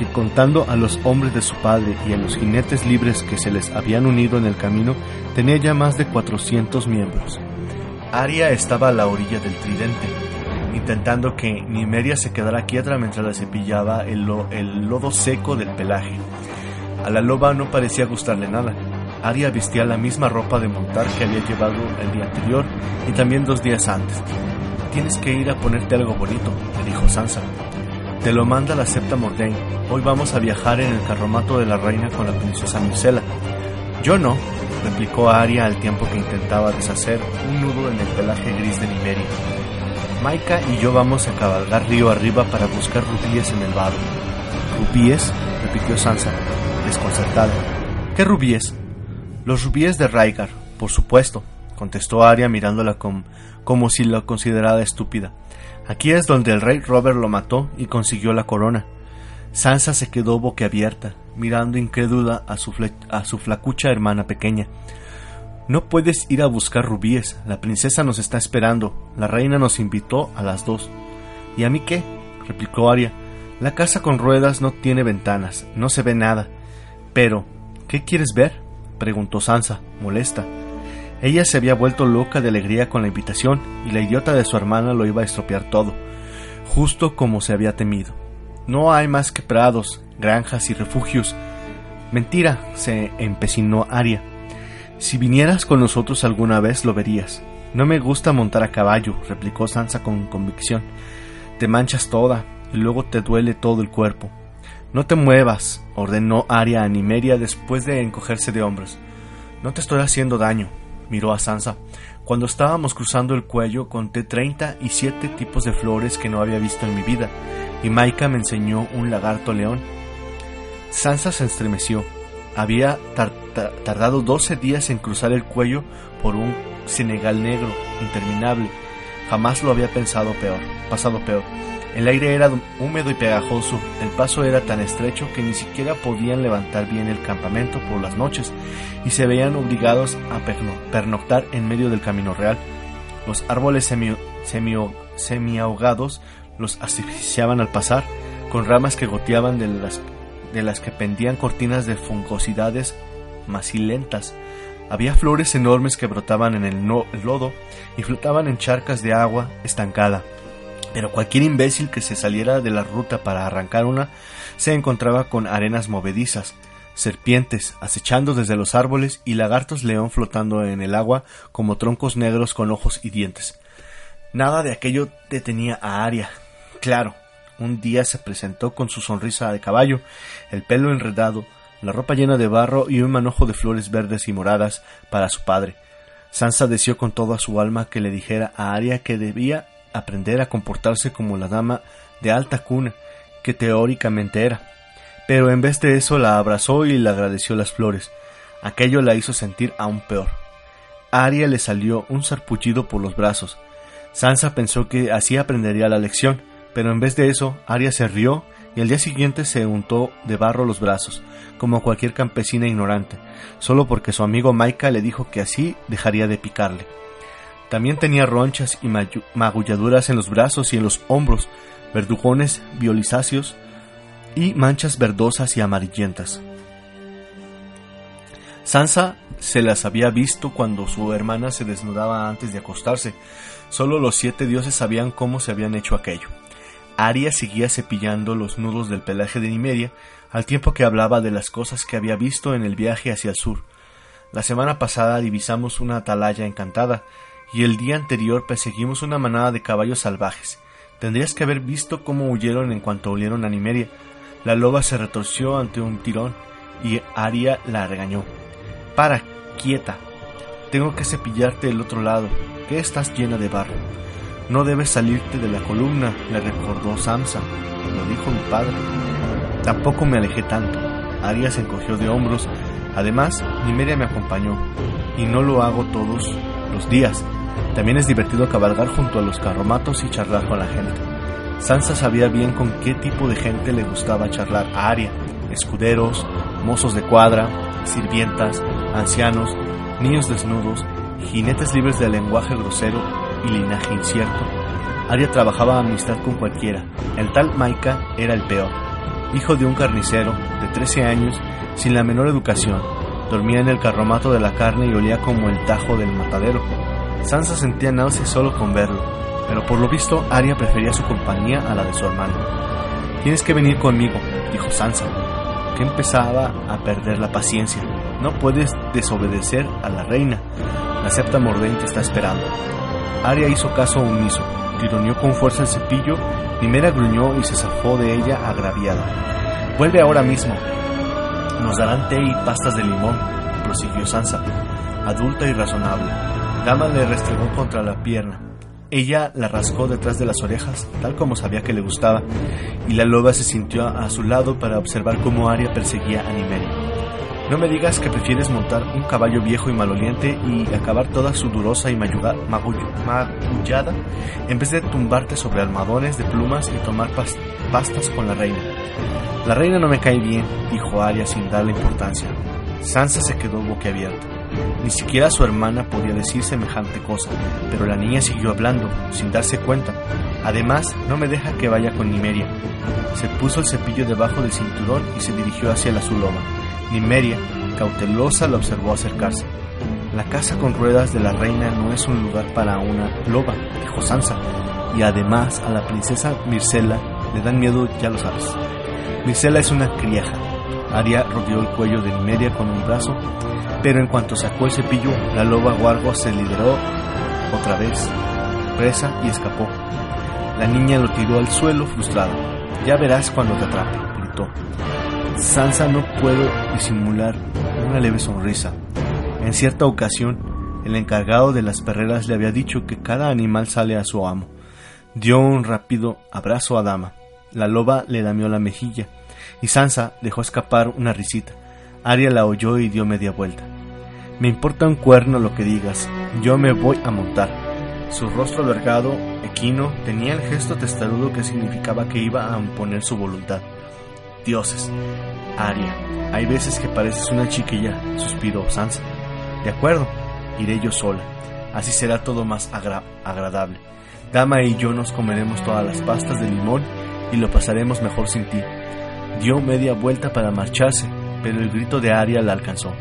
que contando a los hombres de su padre y a los jinetes libres que se les habían unido en el camino, tenía ya más de 400 miembros. Aria estaba a la orilla del tridente, intentando que Nimeria se quedara quieta mientras la cepillaba el, lodo seco del pelaje. A la loba no parecía gustarle nada. Aria vestía la misma ropa de montar que había llevado el día anterior y también dos días antes. Tienes que ir a ponerte algo bonito, le dijo Sansa. Te lo manda la septa Mordain. Hoy vamos a viajar en el carromato de la reina con la princesa Mircela. Yo no, replicó Aria al tiempo que intentaba deshacer un nudo en el pelaje gris de Nimeria. Maika y yo vamos a cabalgar río arriba para buscar rubíes en el barro. ¿Rubíes? repitió Sansa, desconcertada. ¿Qué rubíes? Los rubíes de Rhaegar, por supuesto, contestó Aria mirándola como si la considerara estúpida. Aquí es donde el rey Robert lo mató y consiguió la corona. Sansa se quedó boquiabierta, mirando incrédula a su, a su flacucha hermana pequeña. No puedes ir a buscar rubíes, la princesa nos está esperando, la reina nos invitó a las dos. ¿Y a mí qué? replicó Aria. La casa con ruedas no tiene ventanas, no se ve nada. Pero, ¿qué quieres ver? preguntó Sansa, molesta. Ella se había vuelto loca de alegría con la invitación y la idiota de su hermana lo iba a estropear todo, justo como se había temido. No hay más que prados, granjas y refugios. Mentira, se empecinó Aria. Si vinieras con nosotros alguna vez lo verías. No me gusta montar a caballo, replicó Sansa con convicción. Te manchas toda y luego te duele todo el cuerpo. No te muevas, ordenó Aria a Nimeria después de encogerse de hombros. No te estoy haciendo daño, miró a Sansa. Cuando estábamos cruzando el cuello conté treinta y siete tipos de flores que no había visto en mi vida, y Maika me enseñó un lagarto león. Sansa se estremeció. Había tardado doce días en cruzar el cuello por un Senegal negro, interminable. Jamás lo había pensado peor, pasado peor. El aire era húmedo y pegajoso, el paso era tan estrecho que ni siquiera podían levantar bien el campamento por las noches y se veían obligados a pernoctar en medio del camino real. Los árboles semi, semi, ahogados los asfixiaban al pasar, con ramas que goteaban de las, de las que pendían cortinas de fungosidades macilentas. Había flores enormes que brotaban en el lodo y flotaban en charcas de agua estancada pero cualquier imbécil que se saliera de la ruta para arrancar una se encontraba con arenas movedizas, serpientes acechando desde los árboles y lagartos león flotando en el agua como troncos negros con ojos y dientes. Nada de aquello detenía a Aria. Claro, un día se presentó con su sonrisa de caballo, el pelo enredado, la ropa llena de barro y un manojo de flores verdes y moradas para su padre. Sansa deseó con toda su alma que le dijera a Aria que debía aprender a comportarse como la dama de alta cuna que teóricamente era. Pero en vez de eso la abrazó y le agradeció las flores. Aquello la hizo sentir aún peor. a Arya le salió un sarpullido por los brazos. Sansa pensó que así aprendería la lección, pero en vez de eso, Arya se rió y al día siguiente se untó de barro los brazos, como cualquier campesina ignorante, solo porque su amigo Maika le dijo que así dejaría de picarle. También tenía ronchas y magulladuras en los brazos y en los hombros, verdugones violisáceos y manchas verdosas y amarillentas. Sansa se las había visto cuando su hermana se desnudaba antes de acostarse. Solo los siete dioses sabían cómo se habían hecho aquello. Aria seguía cepillando los nudos del pelaje de Nimeria, al tiempo que hablaba de las cosas que había visto en el viaje hacia el sur. La semana pasada divisamos una atalaya encantada, y el día anterior perseguimos una manada de caballos salvajes. Tendrías que haber visto cómo huyeron en cuanto olieron a Nimeria. La loba se retorció ante un tirón, y Aria la regañó. Para, quieta. Tengo que cepillarte el otro lado, que estás llena de barro. No debes salirte de la columna, le recordó Samsa. Lo dijo mi padre. Tampoco me alejé tanto. Aria se encogió de hombros. Además, Nimeria me acompañó. Y no lo hago todos los días. También es divertido cabalgar junto a los carromatos y charlar con la gente. Sansa sabía bien con qué tipo de gente le gustaba charlar a Aria. Escuderos, mozos de cuadra, sirvientas, ancianos, niños desnudos, jinetes libres de lenguaje grosero y linaje incierto. Arya trabajaba amistad con cualquiera. El tal Maika era el peor. Hijo de un carnicero de 13 años, sin la menor educación, dormía en el carromato de la carne y olía como el tajo del matadero. Sansa sentía náuseas solo con verlo, pero por lo visto Arya prefería su compañía a la de su hermano. Tienes que venir conmigo, dijo Sansa, que empezaba a perder la paciencia. No puedes desobedecer a la reina. La septa mordente está esperando. Aria hizo caso omiso, tironeó con fuerza el cepillo, Primera gruñó y se zafó de ella agraviada. Vuelve ahora mismo. Nos darán té y pastas de limón, prosiguió Sansa, adulta y razonable. Dama le restregó contra la pierna. Ella la rascó detrás de las orejas, tal como sabía que le gustaba, y la loba se sintió a su lado para observar cómo Aria perseguía a Nimeria. No me digas que prefieres montar un caballo viejo y maloliente y acabar toda sudorosa y magullada en vez de tumbarte sobre almadones de plumas y tomar pastas con la reina. La reina no me cae bien, dijo Arya sin darle importancia. Sansa se quedó boquiabierta. Ni siquiera su hermana podía decir semejante cosa, pero la niña siguió hablando, sin darse cuenta. Además, no me deja que vaya con Nimeria. Se puso el cepillo debajo del cinturón y se dirigió hacia la Zuloma. Nimeria, cautelosa, la observó acercarse. La casa con ruedas de la reina no es un lugar para una loba, dijo Sansa, y además a la princesa Mircela le dan miedo, ya lo sabes. Mircela es una criaja. Aria rodeó el cuello de Nimeria con un brazo, pero en cuanto sacó el cepillo, la loba guargo se lideró otra vez, presa y escapó. La niña lo tiró al suelo frustrada. Ya verás cuando te atrape, gritó. Sansa no pudo disimular una leve sonrisa. En cierta ocasión, el encargado de las perreras le había dicho que cada animal sale a su amo. Dio un rápido abrazo a Dama. La loba le lamió la mejilla y Sansa dejó escapar una risita. Arya la oyó y dio media vuelta. Me importa un cuerno lo que digas, yo me voy a montar. Su rostro alargado, equino, tenía el gesto testarudo que significaba que iba a imponer su voluntad. Dioses. Aria, hay veces que pareces una chiquilla, suspiró Sansa. De acuerdo, iré yo sola. Así será todo más agradable. Dama y yo nos comeremos todas las pastas de limón y lo pasaremos mejor sin ti. Dio media vuelta para marcharse, pero el grito de Aria la alcanzó.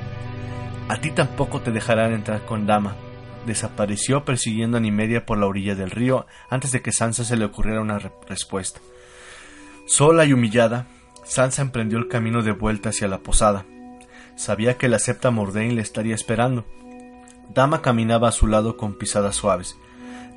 A ti tampoco te dejarán entrar con Dama. Desapareció persiguiendo a Nimeria por la orilla del río antes de que Sansa se le ocurriera una respuesta. Sola y humillada, Sansa emprendió el camino de vuelta hacia la posada. Sabía que la septa Mordain le estaría esperando. Dama caminaba a su lado con pisadas suaves.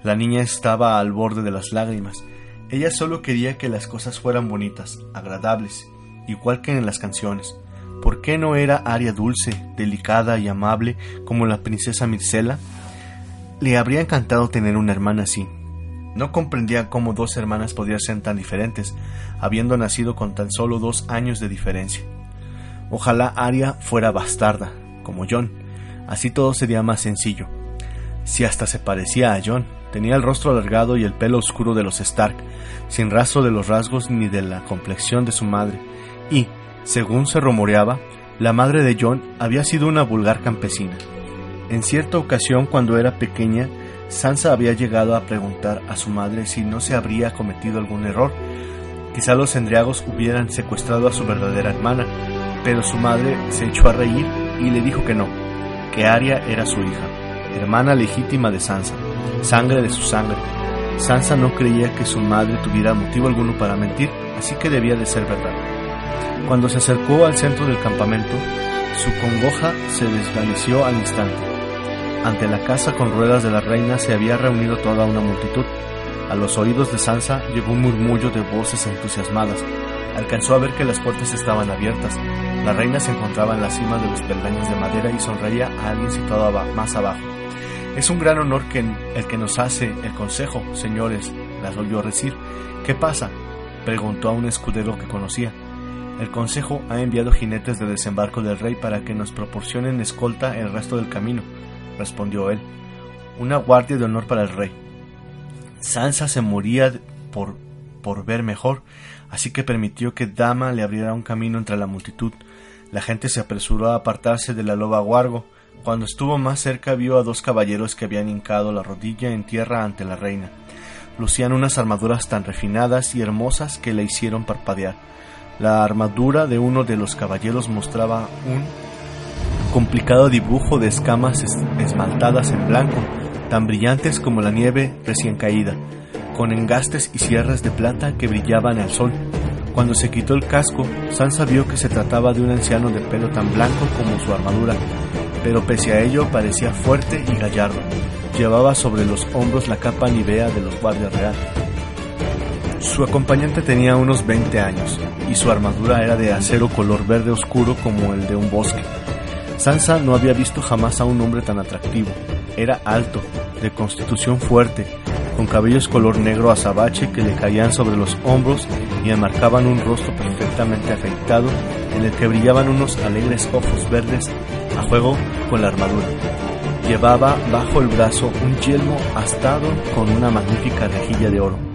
La niña estaba al borde de las lágrimas. Ella solo quería que las cosas fueran bonitas, agradables, igual que en las canciones. ¿Por qué no era Aria dulce, delicada y amable como la princesa Mircela? Le habría encantado tener una hermana así, no comprendía cómo dos hermanas podían ser tan diferentes, habiendo nacido con tan solo dos años de diferencia. Ojalá Aria fuera bastarda, como John, así todo sería más sencillo. Si hasta se parecía a John, tenía el rostro alargado y el pelo oscuro de los Stark, sin rastro de los rasgos ni de la complexión de su madre, y, según se rumoreaba, la madre de John había sido una vulgar campesina. En cierta ocasión, cuando era pequeña, Sansa había llegado a preguntar a su madre si no se habría cometido algún error. Quizá los endriagos hubieran secuestrado a su verdadera hermana, pero su madre se echó a reír y le dijo que no, que Arya era su hija, hermana legítima de Sansa, sangre de su sangre. Sansa no creía que su madre tuviera motivo alguno para mentir, así que debía de ser verdad. Cuando se acercó al centro del campamento, su congoja se desvaneció al instante. Ante la casa con ruedas de la reina se había reunido toda una multitud. A los oídos de Sansa llegó un murmullo de voces entusiasmadas. Alcanzó a ver que las puertas estaban abiertas. La reina se encontraba en la cima de los peldaños de madera y sonreía a alguien situado más abajo. Es un gran honor que el que nos hace el consejo, señores, las oyó decir. ¿Qué pasa? preguntó a un escudero que conocía. El Consejo ha enviado jinetes de desembarco del rey para que nos proporcionen escolta el resto del camino, respondió él. Una guardia de honor para el rey. Sansa se moría por, por ver mejor, así que permitió que Dama le abriera un camino entre la multitud. La gente se apresuró a apartarse de la loba Guargo. Cuando estuvo más cerca vio a dos caballeros que habían hincado la rodilla en tierra ante la reina. Lucían unas armaduras tan refinadas y hermosas que le hicieron parpadear. La armadura de uno de los caballeros mostraba un complicado dibujo de escamas esmaltadas en blanco, tan brillantes como la nieve recién caída, con engastes y cierres de plata que brillaban al sol. Cuando se quitó el casco, Sansa vio que se trataba de un anciano de pelo tan blanco como su armadura, pero pese a ello parecía fuerte y gallardo. Llevaba sobre los hombros la capa nivea de los guardias real. Su acompañante tenía unos 20 años y su armadura era de acero color verde oscuro como el de un bosque. Sansa no había visto jamás a un hombre tan atractivo. Era alto, de constitución fuerte, con cabellos color negro azabache que le caían sobre los hombros y enmarcaban un rostro perfectamente afeitado en el que brillaban unos alegres ojos verdes a juego con la armadura. Llevaba bajo el brazo un yelmo astado con una magnífica rejilla de oro.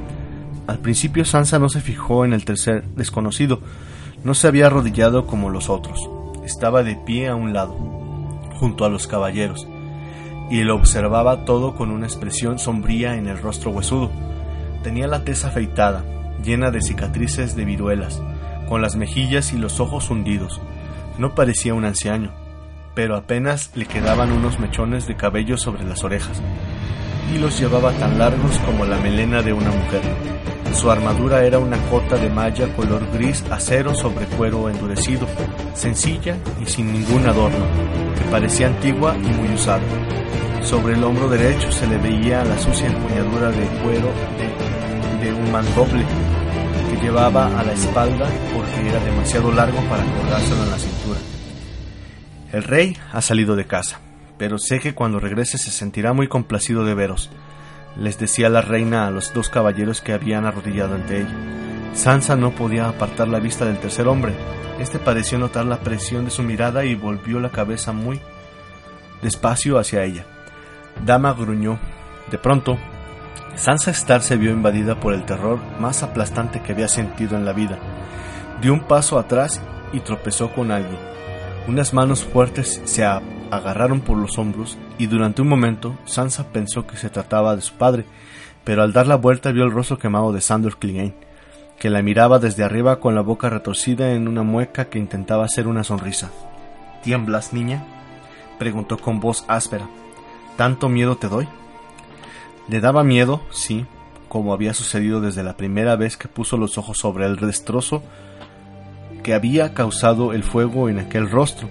Al principio Sansa no se fijó en el tercer desconocido, no se había arrodillado como los otros, estaba de pie a un lado, junto a los caballeros, y lo observaba todo con una expresión sombría en el rostro huesudo. Tenía la tez afeitada, llena de cicatrices de viruelas, con las mejillas y los ojos hundidos. No parecía un anciano, pero apenas le quedaban unos mechones de cabello sobre las orejas, y los llevaba tan largos como la melena de una mujer. Su armadura era una cota de malla color gris acero sobre cuero endurecido, sencilla y sin ningún adorno, que parecía antigua y muy usada. Sobre el hombro derecho se le veía la sucia empuñadura de cuero de, un mandoble que llevaba a la espalda porque era demasiado largo para colgárselo en la cintura. El rey ha salido de casa, pero sé que cuando regrese se sentirá muy complacido de veros les decía la reina a los dos caballeros que habían arrodillado ante ella. Sansa no podía apartar la vista del tercer hombre. Este pareció notar la presión de su mirada y volvió la cabeza muy despacio hacia ella. Dama gruñó. De pronto, Sansa Stark se vio invadida por el terror más aplastante que había sentido en la vida. Dio un paso atrás y tropezó con alguien. Unas manos fuertes se agarraron por los hombros y durante un momento Sansa pensó que se trataba de su padre, pero al dar la vuelta vio el rostro quemado de Sandor Clegane, que la miraba desde arriba con la boca retorcida en una mueca que intentaba hacer una sonrisa. ¿Tiemblas, niña? preguntó con voz áspera. ¿Tanto miedo te doy? Le daba miedo, sí, como había sucedido desde la primera vez que puso los ojos sobre el destrozo que había causado el fuego en aquel rostro,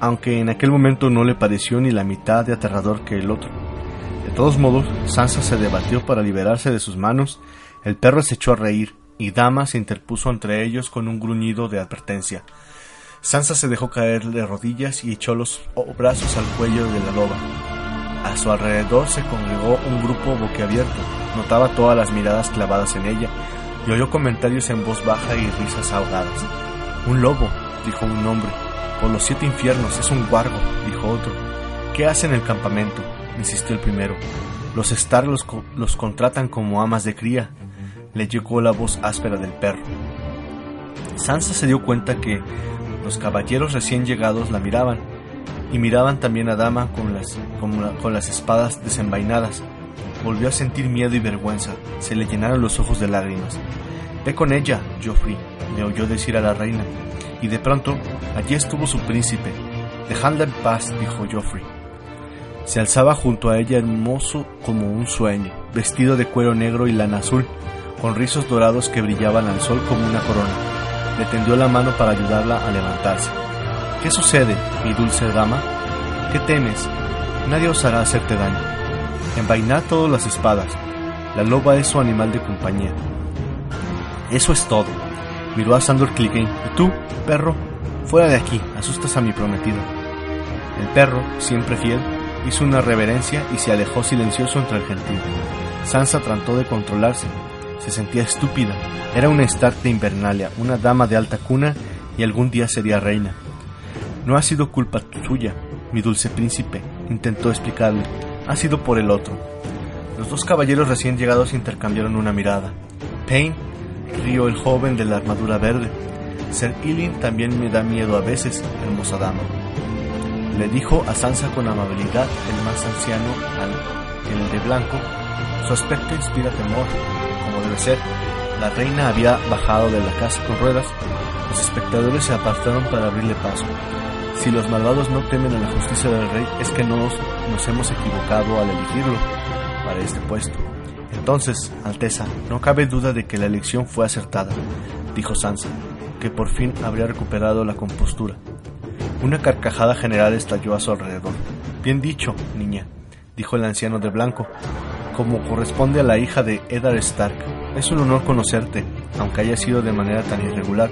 aunque en aquel momento no le pareció ni la mitad de aterrador que el otro. De todos modos, Sansa se debatió para liberarse de sus manos, el perro se echó a reír, y Dama se interpuso entre ellos con un gruñido de advertencia. Sansa se dejó caer de rodillas y echó los brazos al cuello de la loba. A su alrededor se congregó un grupo boquiabierto, notaba todas las miradas clavadas en ella, y oyó comentarios en voz baja y risas ahogadas. Un lobo, dijo un hombre, por los siete infiernos, es un guargo, dijo otro. ¿Qué hace en el campamento? insistió el primero. Los Stark los, los contratan como amas de cría, le llegó la voz áspera del perro. Sansa se dio cuenta que los caballeros recién llegados la miraban, y miraban también a Dama con las, con, las espadas desenvainadas. Volvió a sentir miedo y vergüenza, se le llenaron los ojos de lágrimas. Ve con ella, Joffrey, le oyó decir a la reina, y de pronto allí estuvo su príncipe. Dejadla en paz, dijo Joffrey. Se alzaba junto a ella hermoso como un sueño, vestido de cuero negro y lana azul, con rizos dorados que brillaban al sol como una corona le tendió la mano para ayudarla a levantarse. ¿Qué sucede, mi dulce dama? ¿Qué temes? Nadie osará hacerte daño. Envainad todas las espadas. La loba es su animal de compañía. Eso es todo. Miró a Sandor Clegane. ¿Y tú, perro? Fuera de aquí, asustas a mi prometida. El perro, siempre fiel, hizo una reverencia y se alejó silencioso entre el gentío. Sansa trató de controlarse, se sentía estúpida. Era una Stark de Invernalia, una dama de alta cuna y algún día sería reina. No ha sido culpa suya, mi dulce príncipe, intentó explicarle. Ha sido por el otro. Los dos caballeros recién llegados intercambiaron una mirada. Pain, rió el joven de la armadura verde. Ser Ilin también me da miedo a veces, hermosa dama. Le dijo a Sansa con amabilidad el más anciano el de blanco. Su aspecto inspira temor, como debe ser. La reina había bajado de la casa con ruedas. Los espectadores se apartaron para abrirle paso. Si los malvados no temen a la justicia del rey, es que nos, nos hemos equivocado al elegirlo para este puesto. Entonces, Alteza, no cabe duda de que la elección fue acertada, dijo Sansa, que por fin habría recuperado la compostura. Una carcajada general estalló a su alrededor. Bien dicho, niña, dijo el anciano de blanco, como corresponde a la hija de Eddard Stark. Es un honor conocerte, aunque haya sido de manera tan irregular.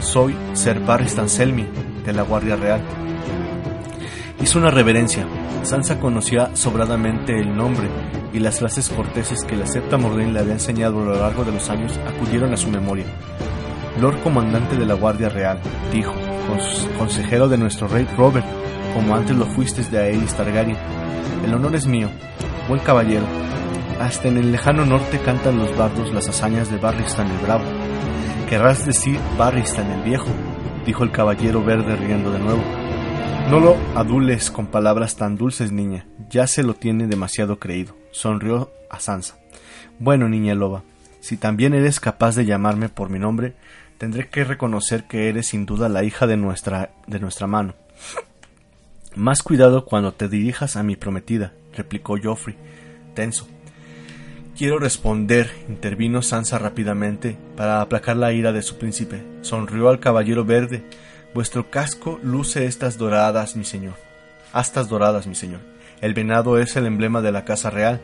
Soy Ser Barristan Selmy, de la Guardia Real. Hizo una reverencia. Sansa conocía sobradamente el nombre y las frases corteses que la septa Mordin le había enseñado a lo largo de los años acudieron a su memoria. Lord Comandante de la Guardia Real, dijo, consejero de nuestro rey Robert, como antes lo fuiste de Aerys Targaryen. El honor es mío, buen caballero, hasta en el lejano norte cantan los bardos las hazañas de Barristan el Bravo. Querrás decir Barristan el Viejo, dijo el caballero verde riendo de nuevo. No lo adules con palabras tan dulces, niña. Ya se lo tiene demasiado creído. Sonrió a Sansa. Bueno, niña loba, si también eres capaz de llamarme por mi nombre, tendré que reconocer que eres sin duda la hija de nuestra, de nuestra mano. Más cuidado cuando te dirijas a mi prometida, replicó Joffrey, tenso. Quiero responder, intervino Sansa rápidamente para aplacar la ira de su príncipe. Sonrió al caballero verde. Vuestro casco luce estas doradas, mi señor. Astas doradas, mi señor. El venado es el emblema de la casa real.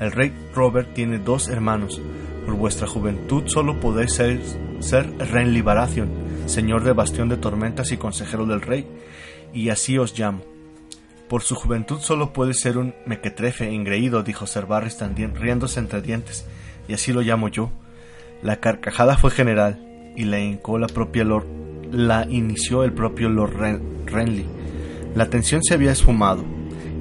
El rey Robert tiene dos hermanos. Por vuestra juventud solo podéis ser, ser Renly Baratheon, señor de Bastión de Tormentas y consejero del rey, y así os llamo. Por su juventud solo puede ser un mequetrefe engreído, dijo Sir también, riéndose entre dientes, y así lo llamo yo. La carcajada fue general, y la la propia Lord, la inició el propio Lord Renly. La tensión se había esfumado,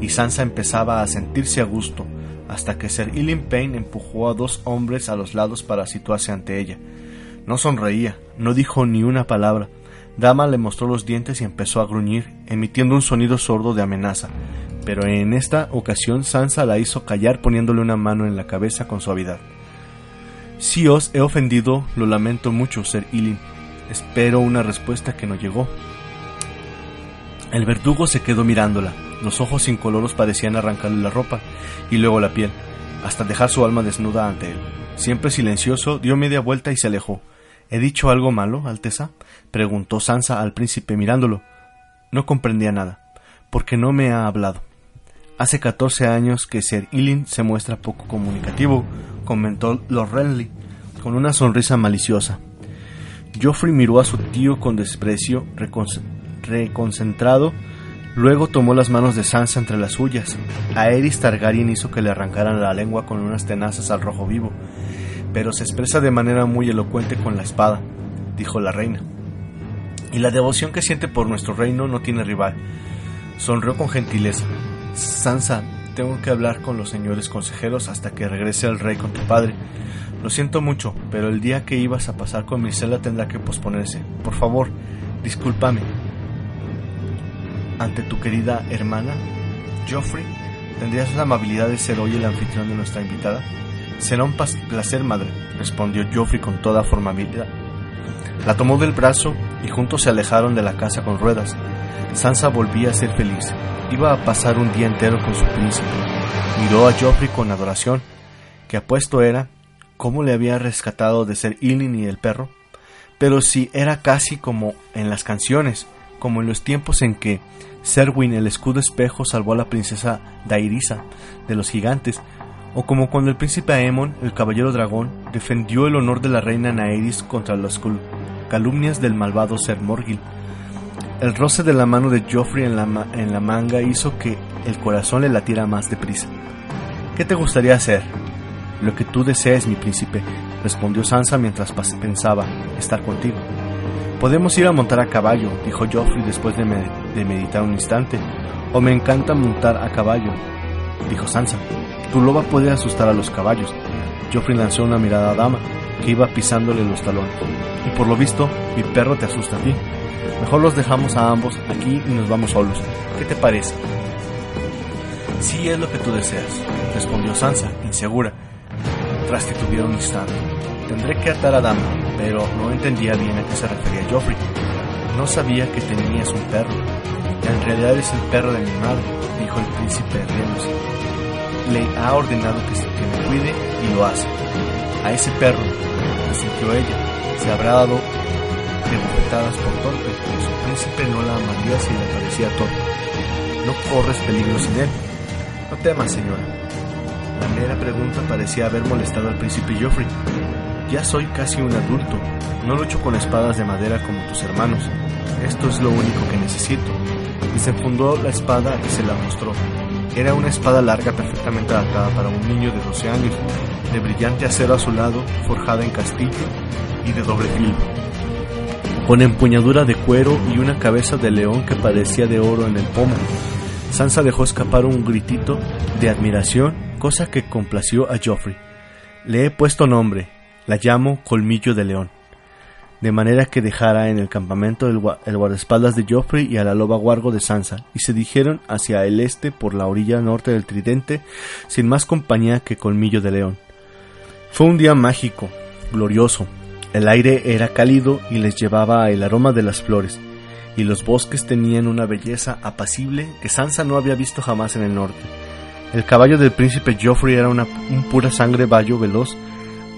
y Sansa empezaba a sentirse a gusto, hasta que Sir Ilyn Payne empujó a dos hombres a los lados para situarse ante ella. No sonreía, no dijo ni una palabra, Dama le mostró los dientes y empezó a gruñir, emitiendo un sonido sordo de amenaza. Pero en esta ocasión Sansa la hizo callar poniéndole una mano en la cabeza con suavidad. Si os he ofendido, lo lamento mucho, Ser Ilin. Espero una respuesta que no llegó. El verdugo se quedó mirándola. Los ojos incoloros parecían arrancarle la ropa y luego la piel, hasta dejar su alma desnuda ante él. Siempre silencioso, dio media vuelta y se alejó. ¿He dicho algo malo, Alteza? preguntó Sansa al príncipe mirándolo. No comprendía nada, porque no me ha hablado. Hace catorce años que Sir Ilin se muestra poco comunicativo, comentó Lord Renly, con una sonrisa maliciosa. Joffrey miró a su tío con desprecio, reconcentrado, luego tomó las manos de Sansa entre las suyas. Aerys Targaryen hizo que le arrancaran la lengua con unas tenazas al rojo vivo, pero se expresa de manera muy elocuente con la espada, dijo la reina. Y la devoción que siente por nuestro reino no tiene rival. Sonrió con gentileza. Sansa, tengo que hablar con los señores consejeros hasta que regrese el rey con tu padre. Lo siento mucho, pero el día que ibas a pasar con Mircela tendrá que posponerse. Por favor, discúlpame. Ante tu querida hermana, Geoffrey, ¿tendrías la amabilidad de ser hoy el anfitrión de nuestra invitada? Será un placer, madre, respondió Geoffrey con toda formalidad. La tomó del brazo y juntos se alejaron de la casa con ruedas. Sansa volvía a ser feliz. Iba a pasar un día entero con su príncipe. Miró a Geoffrey con adoración, que apuesto era cómo le había rescatado de ser Ilyn y el perro. Pero si era casi como en las canciones, como en los tiempos en que Serwyn el escudo espejo salvó a la princesa Dairisa de los gigantes, o como cuando el príncipe Aemon, el caballero dragón, defendió el honor de la reina Naeris contra las calumnias del malvado Ser Morgil. El roce de la mano de Joffrey en la, en la manga hizo que el corazón le latiera más deprisa. ¿Qué te gustaría hacer? Lo que tú desees, mi príncipe, respondió Sansa mientras pensaba estar contigo. Podemos ir a montar a caballo, dijo Joffrey después de, meditar un instante. O me encanta montar a caballo, dijo Sansa. Tu loba puede asustar a los caballos. Joffrey lanzó una mirada a Dama, que iba pisándole los talones. Y por lo visto, mi perro te asusta a ti. Mejor los dejamos a ambos aquí y nos vamos solos. ¿Qué te parece? Sí es lo que tú deseas, respondió Sansa, insegura, tras que tuvieron un instante. Tendré que atar a Dama, pero no entendía bien a qué se refería Joffrey. No sabía que tenías un perro. En realidad es el perro de mi madre, dijo el príncipe riéndose le ha ordenado que, se, me cuide y lo hace. A ese perro, sintió ella, se habrá dado de bofetadas por torpe, pero su príncipe no la amaría si le parecía torpe. No corres peligro sin él. No temas, señora. Mera pregunta parecía haber molestado al príncipe Joffrey. Ya soy casi un adulto. No lucho con espadas de madera como tus hermanos. Esto es lo único que necesito. Y se fundó la espada y se la mostró. Era una espada larga perfectamente adaptada para un niño de 12 años, de brillante acero azulado, forjada en castillo y de doble filo, con empuñadura de cuero y una cabeza de león que parecía de oro en el pomo. Sansa dejó escapar un gritito de admiración, cosa que complació a Joffrey. Le he puesto nombre, la llamo Colmillo de León de manera que dejara en el campamento el, guardaespaldas de Joffrey y a la loba guargo de Sansa, y se dirigieron hacia el este por la orilla norte del Tridente, sin más compañía que Colmillo de León. Fue un día mágico, glorioso. El aire era cálido y les llevaba el aroma de las flores, y los bosques tenían una belleza apacible que Sansa no había visto jamás en el norte. El caballo del príncipe Joffrey era una, un pura sangre vallo veloz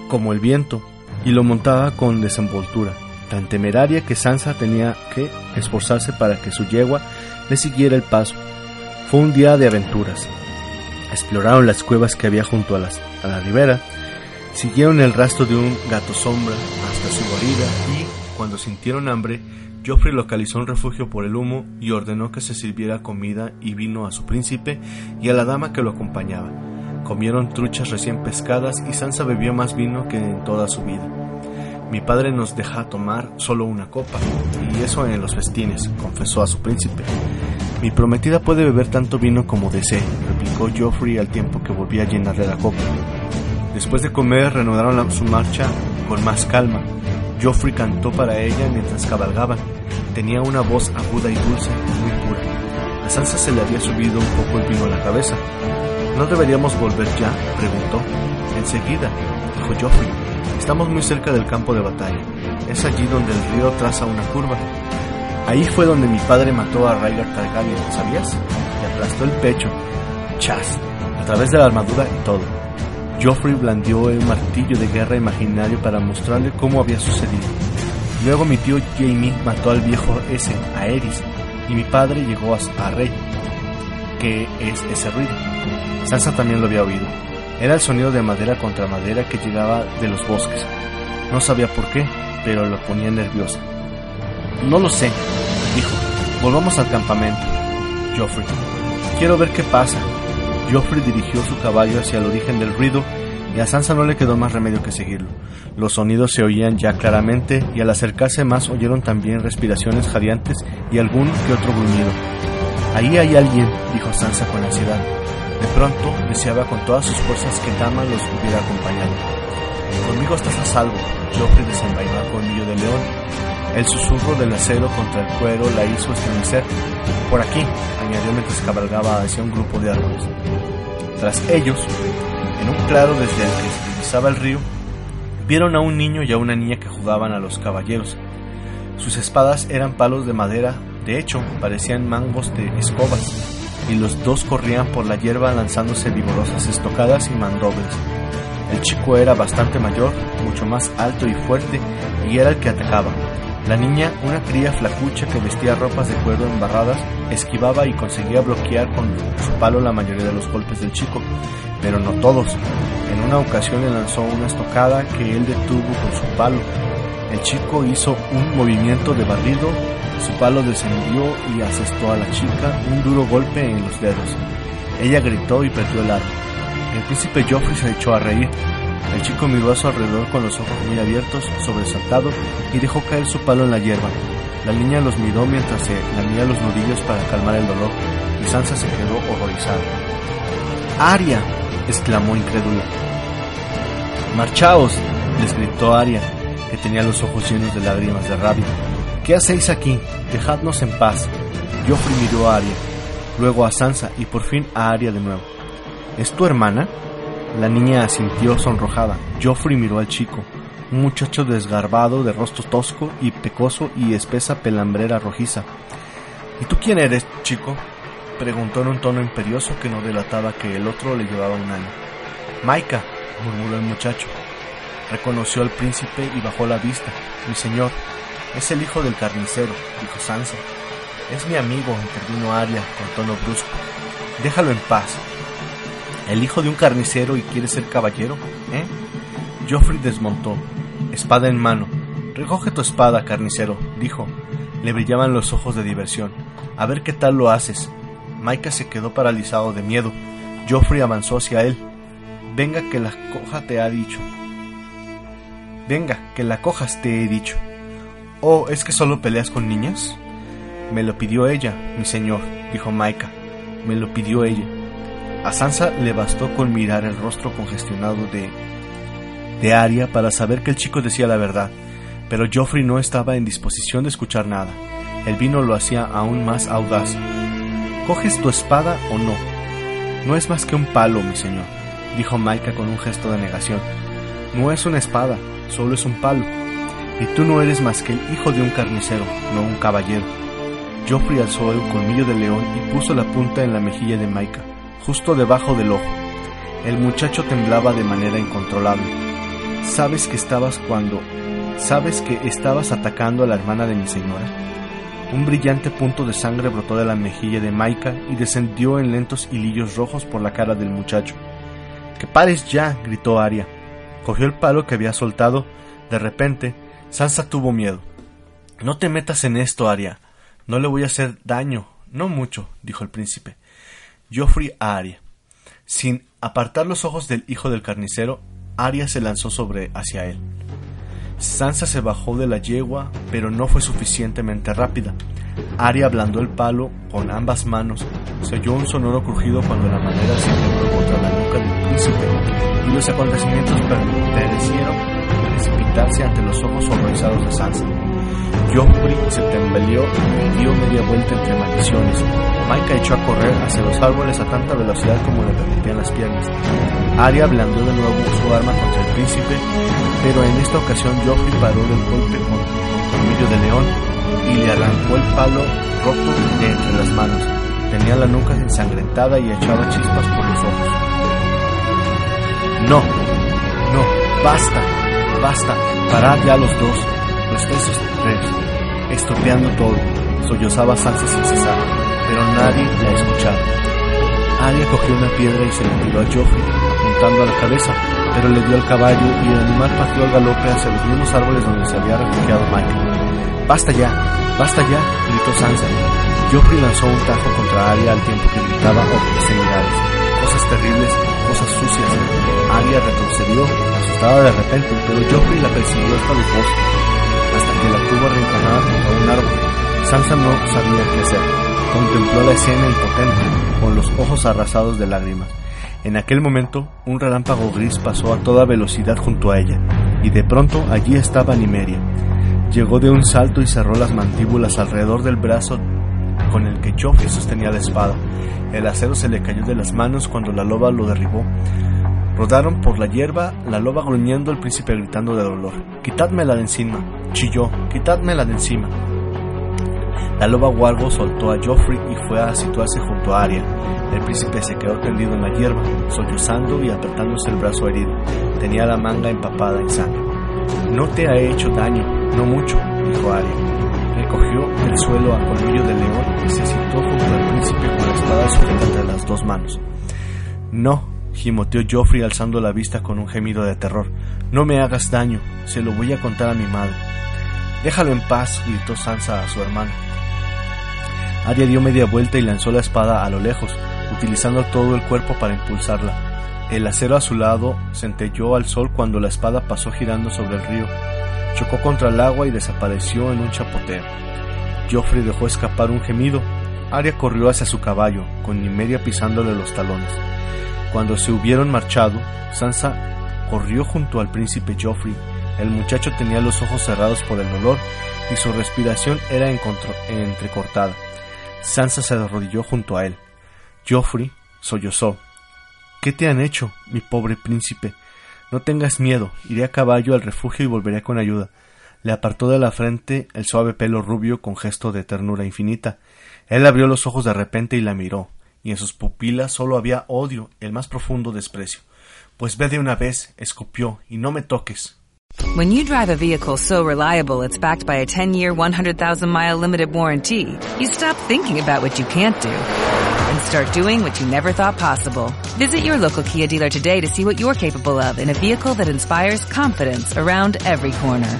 como el viento, y lo montaba con desenvoltura, tan temeraria que Sansa tenía que esforzarse para que su yegua le siguiera el paso. Fue un día de aventuras. Exploraron las cuevas que había junto a, a la ribera, siguieron el rastro de un gato sombra hasta su guarida y, cuando sintieron hambre, Joffrey localizó un refugio por el humo y ordenó que se sirviera comida y vino a su príncipe y a la dama que lo acompañaba. Comieron truchas recién pescadas y Sansa bebió más vino que en toda su vida. Mi padre nos deja tomar solo una copa, y eso en los festines, confesó a su príncipe. Mi prometida puede beber tanto vino como desee, replicó Geoffrey al tiempo que volvía a llenarle la copa. Después de comer, reanudaron su marcha con más calma. Geoffrey cantó para ella mientras cabalgaban. Tenía una voz aguda y dulce, muy pura. A Sansa se le había subido un poco el vino a la cabeza, ¿No deberíamos volver ya? preguntó. Enseguida, dijo Joffrey. Estamos muy cerca del campo de batalla. Es allí donde el río traza una curva. Ahí fue donde mi padre mató a Rhaegar Targaryen, ¿sabías? Le aplastó el pecho. Chas, a través de la armadura y todo. Joffrey blandió el martillo de guerra imaginario para mostrarle cómo había sucedido. Luego mi tío Jamie mató al viejo ese, a Eris, y mi padre llegó a, a Rey. ¿Qué es ese ruido? Sansa también lo había oído. Era el sonido de madera contra madera que llegaba de los bosques. No sabía por qué, pero lo ponía nerviosa. No lo sé, dijo. Volvamos al campamento. Joffrey. Quiero ver qué pasa. Joffrey dirigió su caballo hacia el origen del ruido y a Sansa no le quedó más remedio que seguirlo. Los sonidos se oían ya claramente y al acercarse más oyeron también respiraciones jadeantes y algún que otro gruñido. Ahí hay alguien, dijo Sansa con ansiedad. De pronto deseaba con todas sus fuerzas que Dama los hubiera acompañado. Conmigo estás a salvo, Joffrey desenvainó al colmillo de león. El susurro del acero contra el cuero la hizo estremecer. Por aquí, añadió mientras cabalgaba hacia un grupo de árboles. Tras ellos, en un claro desde el que se divisaba el río, vieron a un niño y a una niña que jugaban a los caballeros. Sus espadas eran palos de madera, de hecho, parecían mangos de escobas, y los dos corrían por la hierba lanzándose vigorosas estocadas y mandobles. El chico era bastante mayor, mucho más alto y fuerte, y era el que atacaba. La niña, una cría flacucha que vestía ropas de cuero embarradas, esquivaba y conseguía bloquear con su palo la mayoría de los golpes del chico, pero no todos. En una ocasión le lanzó una estocada que él detuvo con su palo. El chico hizo un movimiento de barrido, su palo descendió y asestó a la chica un duro golpe en los dedos. Ella gritó y perdió el arma. El príncipe Joffrey se echó a reír. El chico miró a su alrededor con los ojos muy abiertos, sobresaltado, y dejó caer su palo en la hierba. La niña los miró mientras se lamía los nudillos para calmar el dolor, y Sansa se quedó horrorizada. ¡Aria! exclamó incrédula. ¡Marchaos! les gritó Aria, que tenía los ojos llenos de lágrimas de rabia. ¿Qué hacéis aquí? Dejadnos en paz. Joffrey miró a Aria, luego a Sansa y por fin a Aria de nuevo. ¿Es tu hermana? La niña asintió sonrojada. Joffrey miró al chico, un muchacho desgarbado, de rostro tosco y pecoso y espesa pelambrera rojiza. ¿Y tú quién eres, chico? preguntó en un tono imperioso que no delataba que el otro le llevaba un año. Maika, murmuró el muchacho. Reconoció al príncipe y bajó la vista. Mi señor, es el hijo del carnicero, dijo Sansa. Es mi amigo, intervino Arya con tono brusco. Déjalo en paz. ¿El hijo de un carnicero y quiere ser caballero? ¿Eh? Joffrey desmontó, espada en mano. Recoge tu espada, carnicero, dijo. Le brillaban los ojos de diversión. A ver qué tal lo haces. Maika se quedó paralizado de miedo. Joffrey avanzó hacia él. Venga que la coja te ha dicho. Venga, que la cojas te he dicho. Oh, ¿es que solo peleas con niñas? Me lo pidió ella, mi señor, dijo Maika. Me lo pidió ella. A Sansa le bastó con mirar el rostro congestionado de de Arya para saber que el chico decía la verdad, pero Joffrey no estaba en disposición de escuchar nada. El vino lo hacía aún más audaz. ¿Coges tu espada o no? No es más que un palo, mi señor, dijo Maika con un gesto de negación. No es una espada, solo es un palo. Y tú no eres más que el hijo de un carnicero, no un caballero. Joffrey alzó el colmillo de león y puso la punta en la mejilla de Maika, justo debajo del ojo. El muchacho temblaba de manera incontrolable. ¿Sabes que estabas cuando... ¿Sabes que estabas atacando a la hermana de mi señora? Un brillante punto de sangre brotó de la mejilla de Maika y descendió en lentos hilillos rojos por la cara del muchacho. ¡Que pares ya! gritó Arya. Cogió el palo que había soltado. De repente, Sansa tuvo miedo. No te metas en esto, Arya. No le voy a hacer daño. No mucho, dijo el príncipe. Joffrey a Arya. Sin apartar los ojos del hijo del carnicero, Arya se lanzó sobre hacia él. Sansa se bajó de la yegua, pero no fue suficientemente rápida. Arya ablandó el palo con ambas manos. Se oyó un sonoro crujido cuando la madera se quebró contra la nuca del príncipe, y los acontecimientos parecieron precipitarse ante los ojos horrorizados de Sansa. Joffrey se tembleó y dio media vuelta entre maldiciones. Maika echó a correr hacia los árboles a tanta velocidad como le permitían las piernas. Arya blandó de nuevo su arma contra el príncipe, pero en esta ocasión Joffrey paró del golpe con un colmillo de león y le arrancó el palo roto de entre las manos. Tenía la nuca ensangrentada y echaba chispas por los ojos. No, no, basta, basta, parad ya los dos, los tres tres, estropeando todo, sollozaba Sansa sin cesar, pero nadie la escuchaba. Arya cogió una piedra y se la tiró a Joffrey, apuntando a la cabeza, pero le dio al caballo y el animal partió al galope hacia los mismos árboles donde se había refugiado Michael. ¡Basta ya! ¡Basta ya! gritó Sansa. Joffrey lanzó un tajo contra Arya al tiempo que gritaba obscenidades, cosas terribles, cosas sucias. Arya retrocedió, asustada de repente, pero Joffrey la persiguió hasta los bosques, que la tuvo arrinconada contra un árbol. Sansa no sabía qué hacer. Contempló la escena impotente, con los ojos arrasados de lágrimas. En aquel momento, un relámpago gris pasó a toda velocidad junto a ella, y de pronto allí estaba Nimeria. Llegó de un salto y cerró las mandíbulas alrededor del brazo con el que Joffrey sostenía la espada. El acero se le cayó de las manos cuando la loba lo derribó. Rodaron por la hierba, la loba gruñendo, el príncipe gritando de dolor. Quitádmela de encima, chilló, quitádmela de encima. La loba Wargo soltó a Joffrey y fue a situarse junto a Arya. El príncipe se quedó tendido en la hierba, sollozando y apretándose el brazo herido. Tenía la manga empapada en sangre. No te ha hecho daño, no mucho, dijo Arya. Recogió del suelo a colmillo de león y se sentó junto al príncipe con la espada sujeta entre las dos manos. No, gimoteó Joffrey alzando la vista con un gemido de terror. No me hagas daño, se lo voy a contar a mi madre. Déjalo en paz, gritó Sansa a su hermano. Arya dio media vuelta y lanzó la espada a lo lejos, utilizando todo el cuerpo para impulsarla. El acero a su lado centelló al sol cuando la espada pasó girando sobre el río. Chocó contra el agua y desapareció en un chapoteo. Joffrey dejó escapar un gemido. Arya corrió hacia su caballo, con Nimeria pisándole los talones. Cuando se hubieron marchado, Sansa corrió junto al príncipe Joffrey. El muchacho tenía los ojos cerrados por el dolor y su respiración era entrecortada. Sansa se arrodilló junto a él. Joffrey sollozó. ¿Qué te han hecho, mi pobre príncipe? No tengas miedo, iré a caballo al refugio y volveré con ayuda. Le apartó de la frente el suave pelo rubio con gesto de ternura infinita. Él abrió los ojos de repente y la miró, y en sus pupilas solo había odio, el más profundo desprecio. Pues ve de una vez, escupió, y no me toques. When you drive a vehicle so reliable it's backed by a 10-year, 100,000-mile limited warranty, you stop thinking about what you can't do and start doing what you never thought possible. Visit your local Kia dealer today to see what you're capable of in a vehicle that inspires confidence around every corner.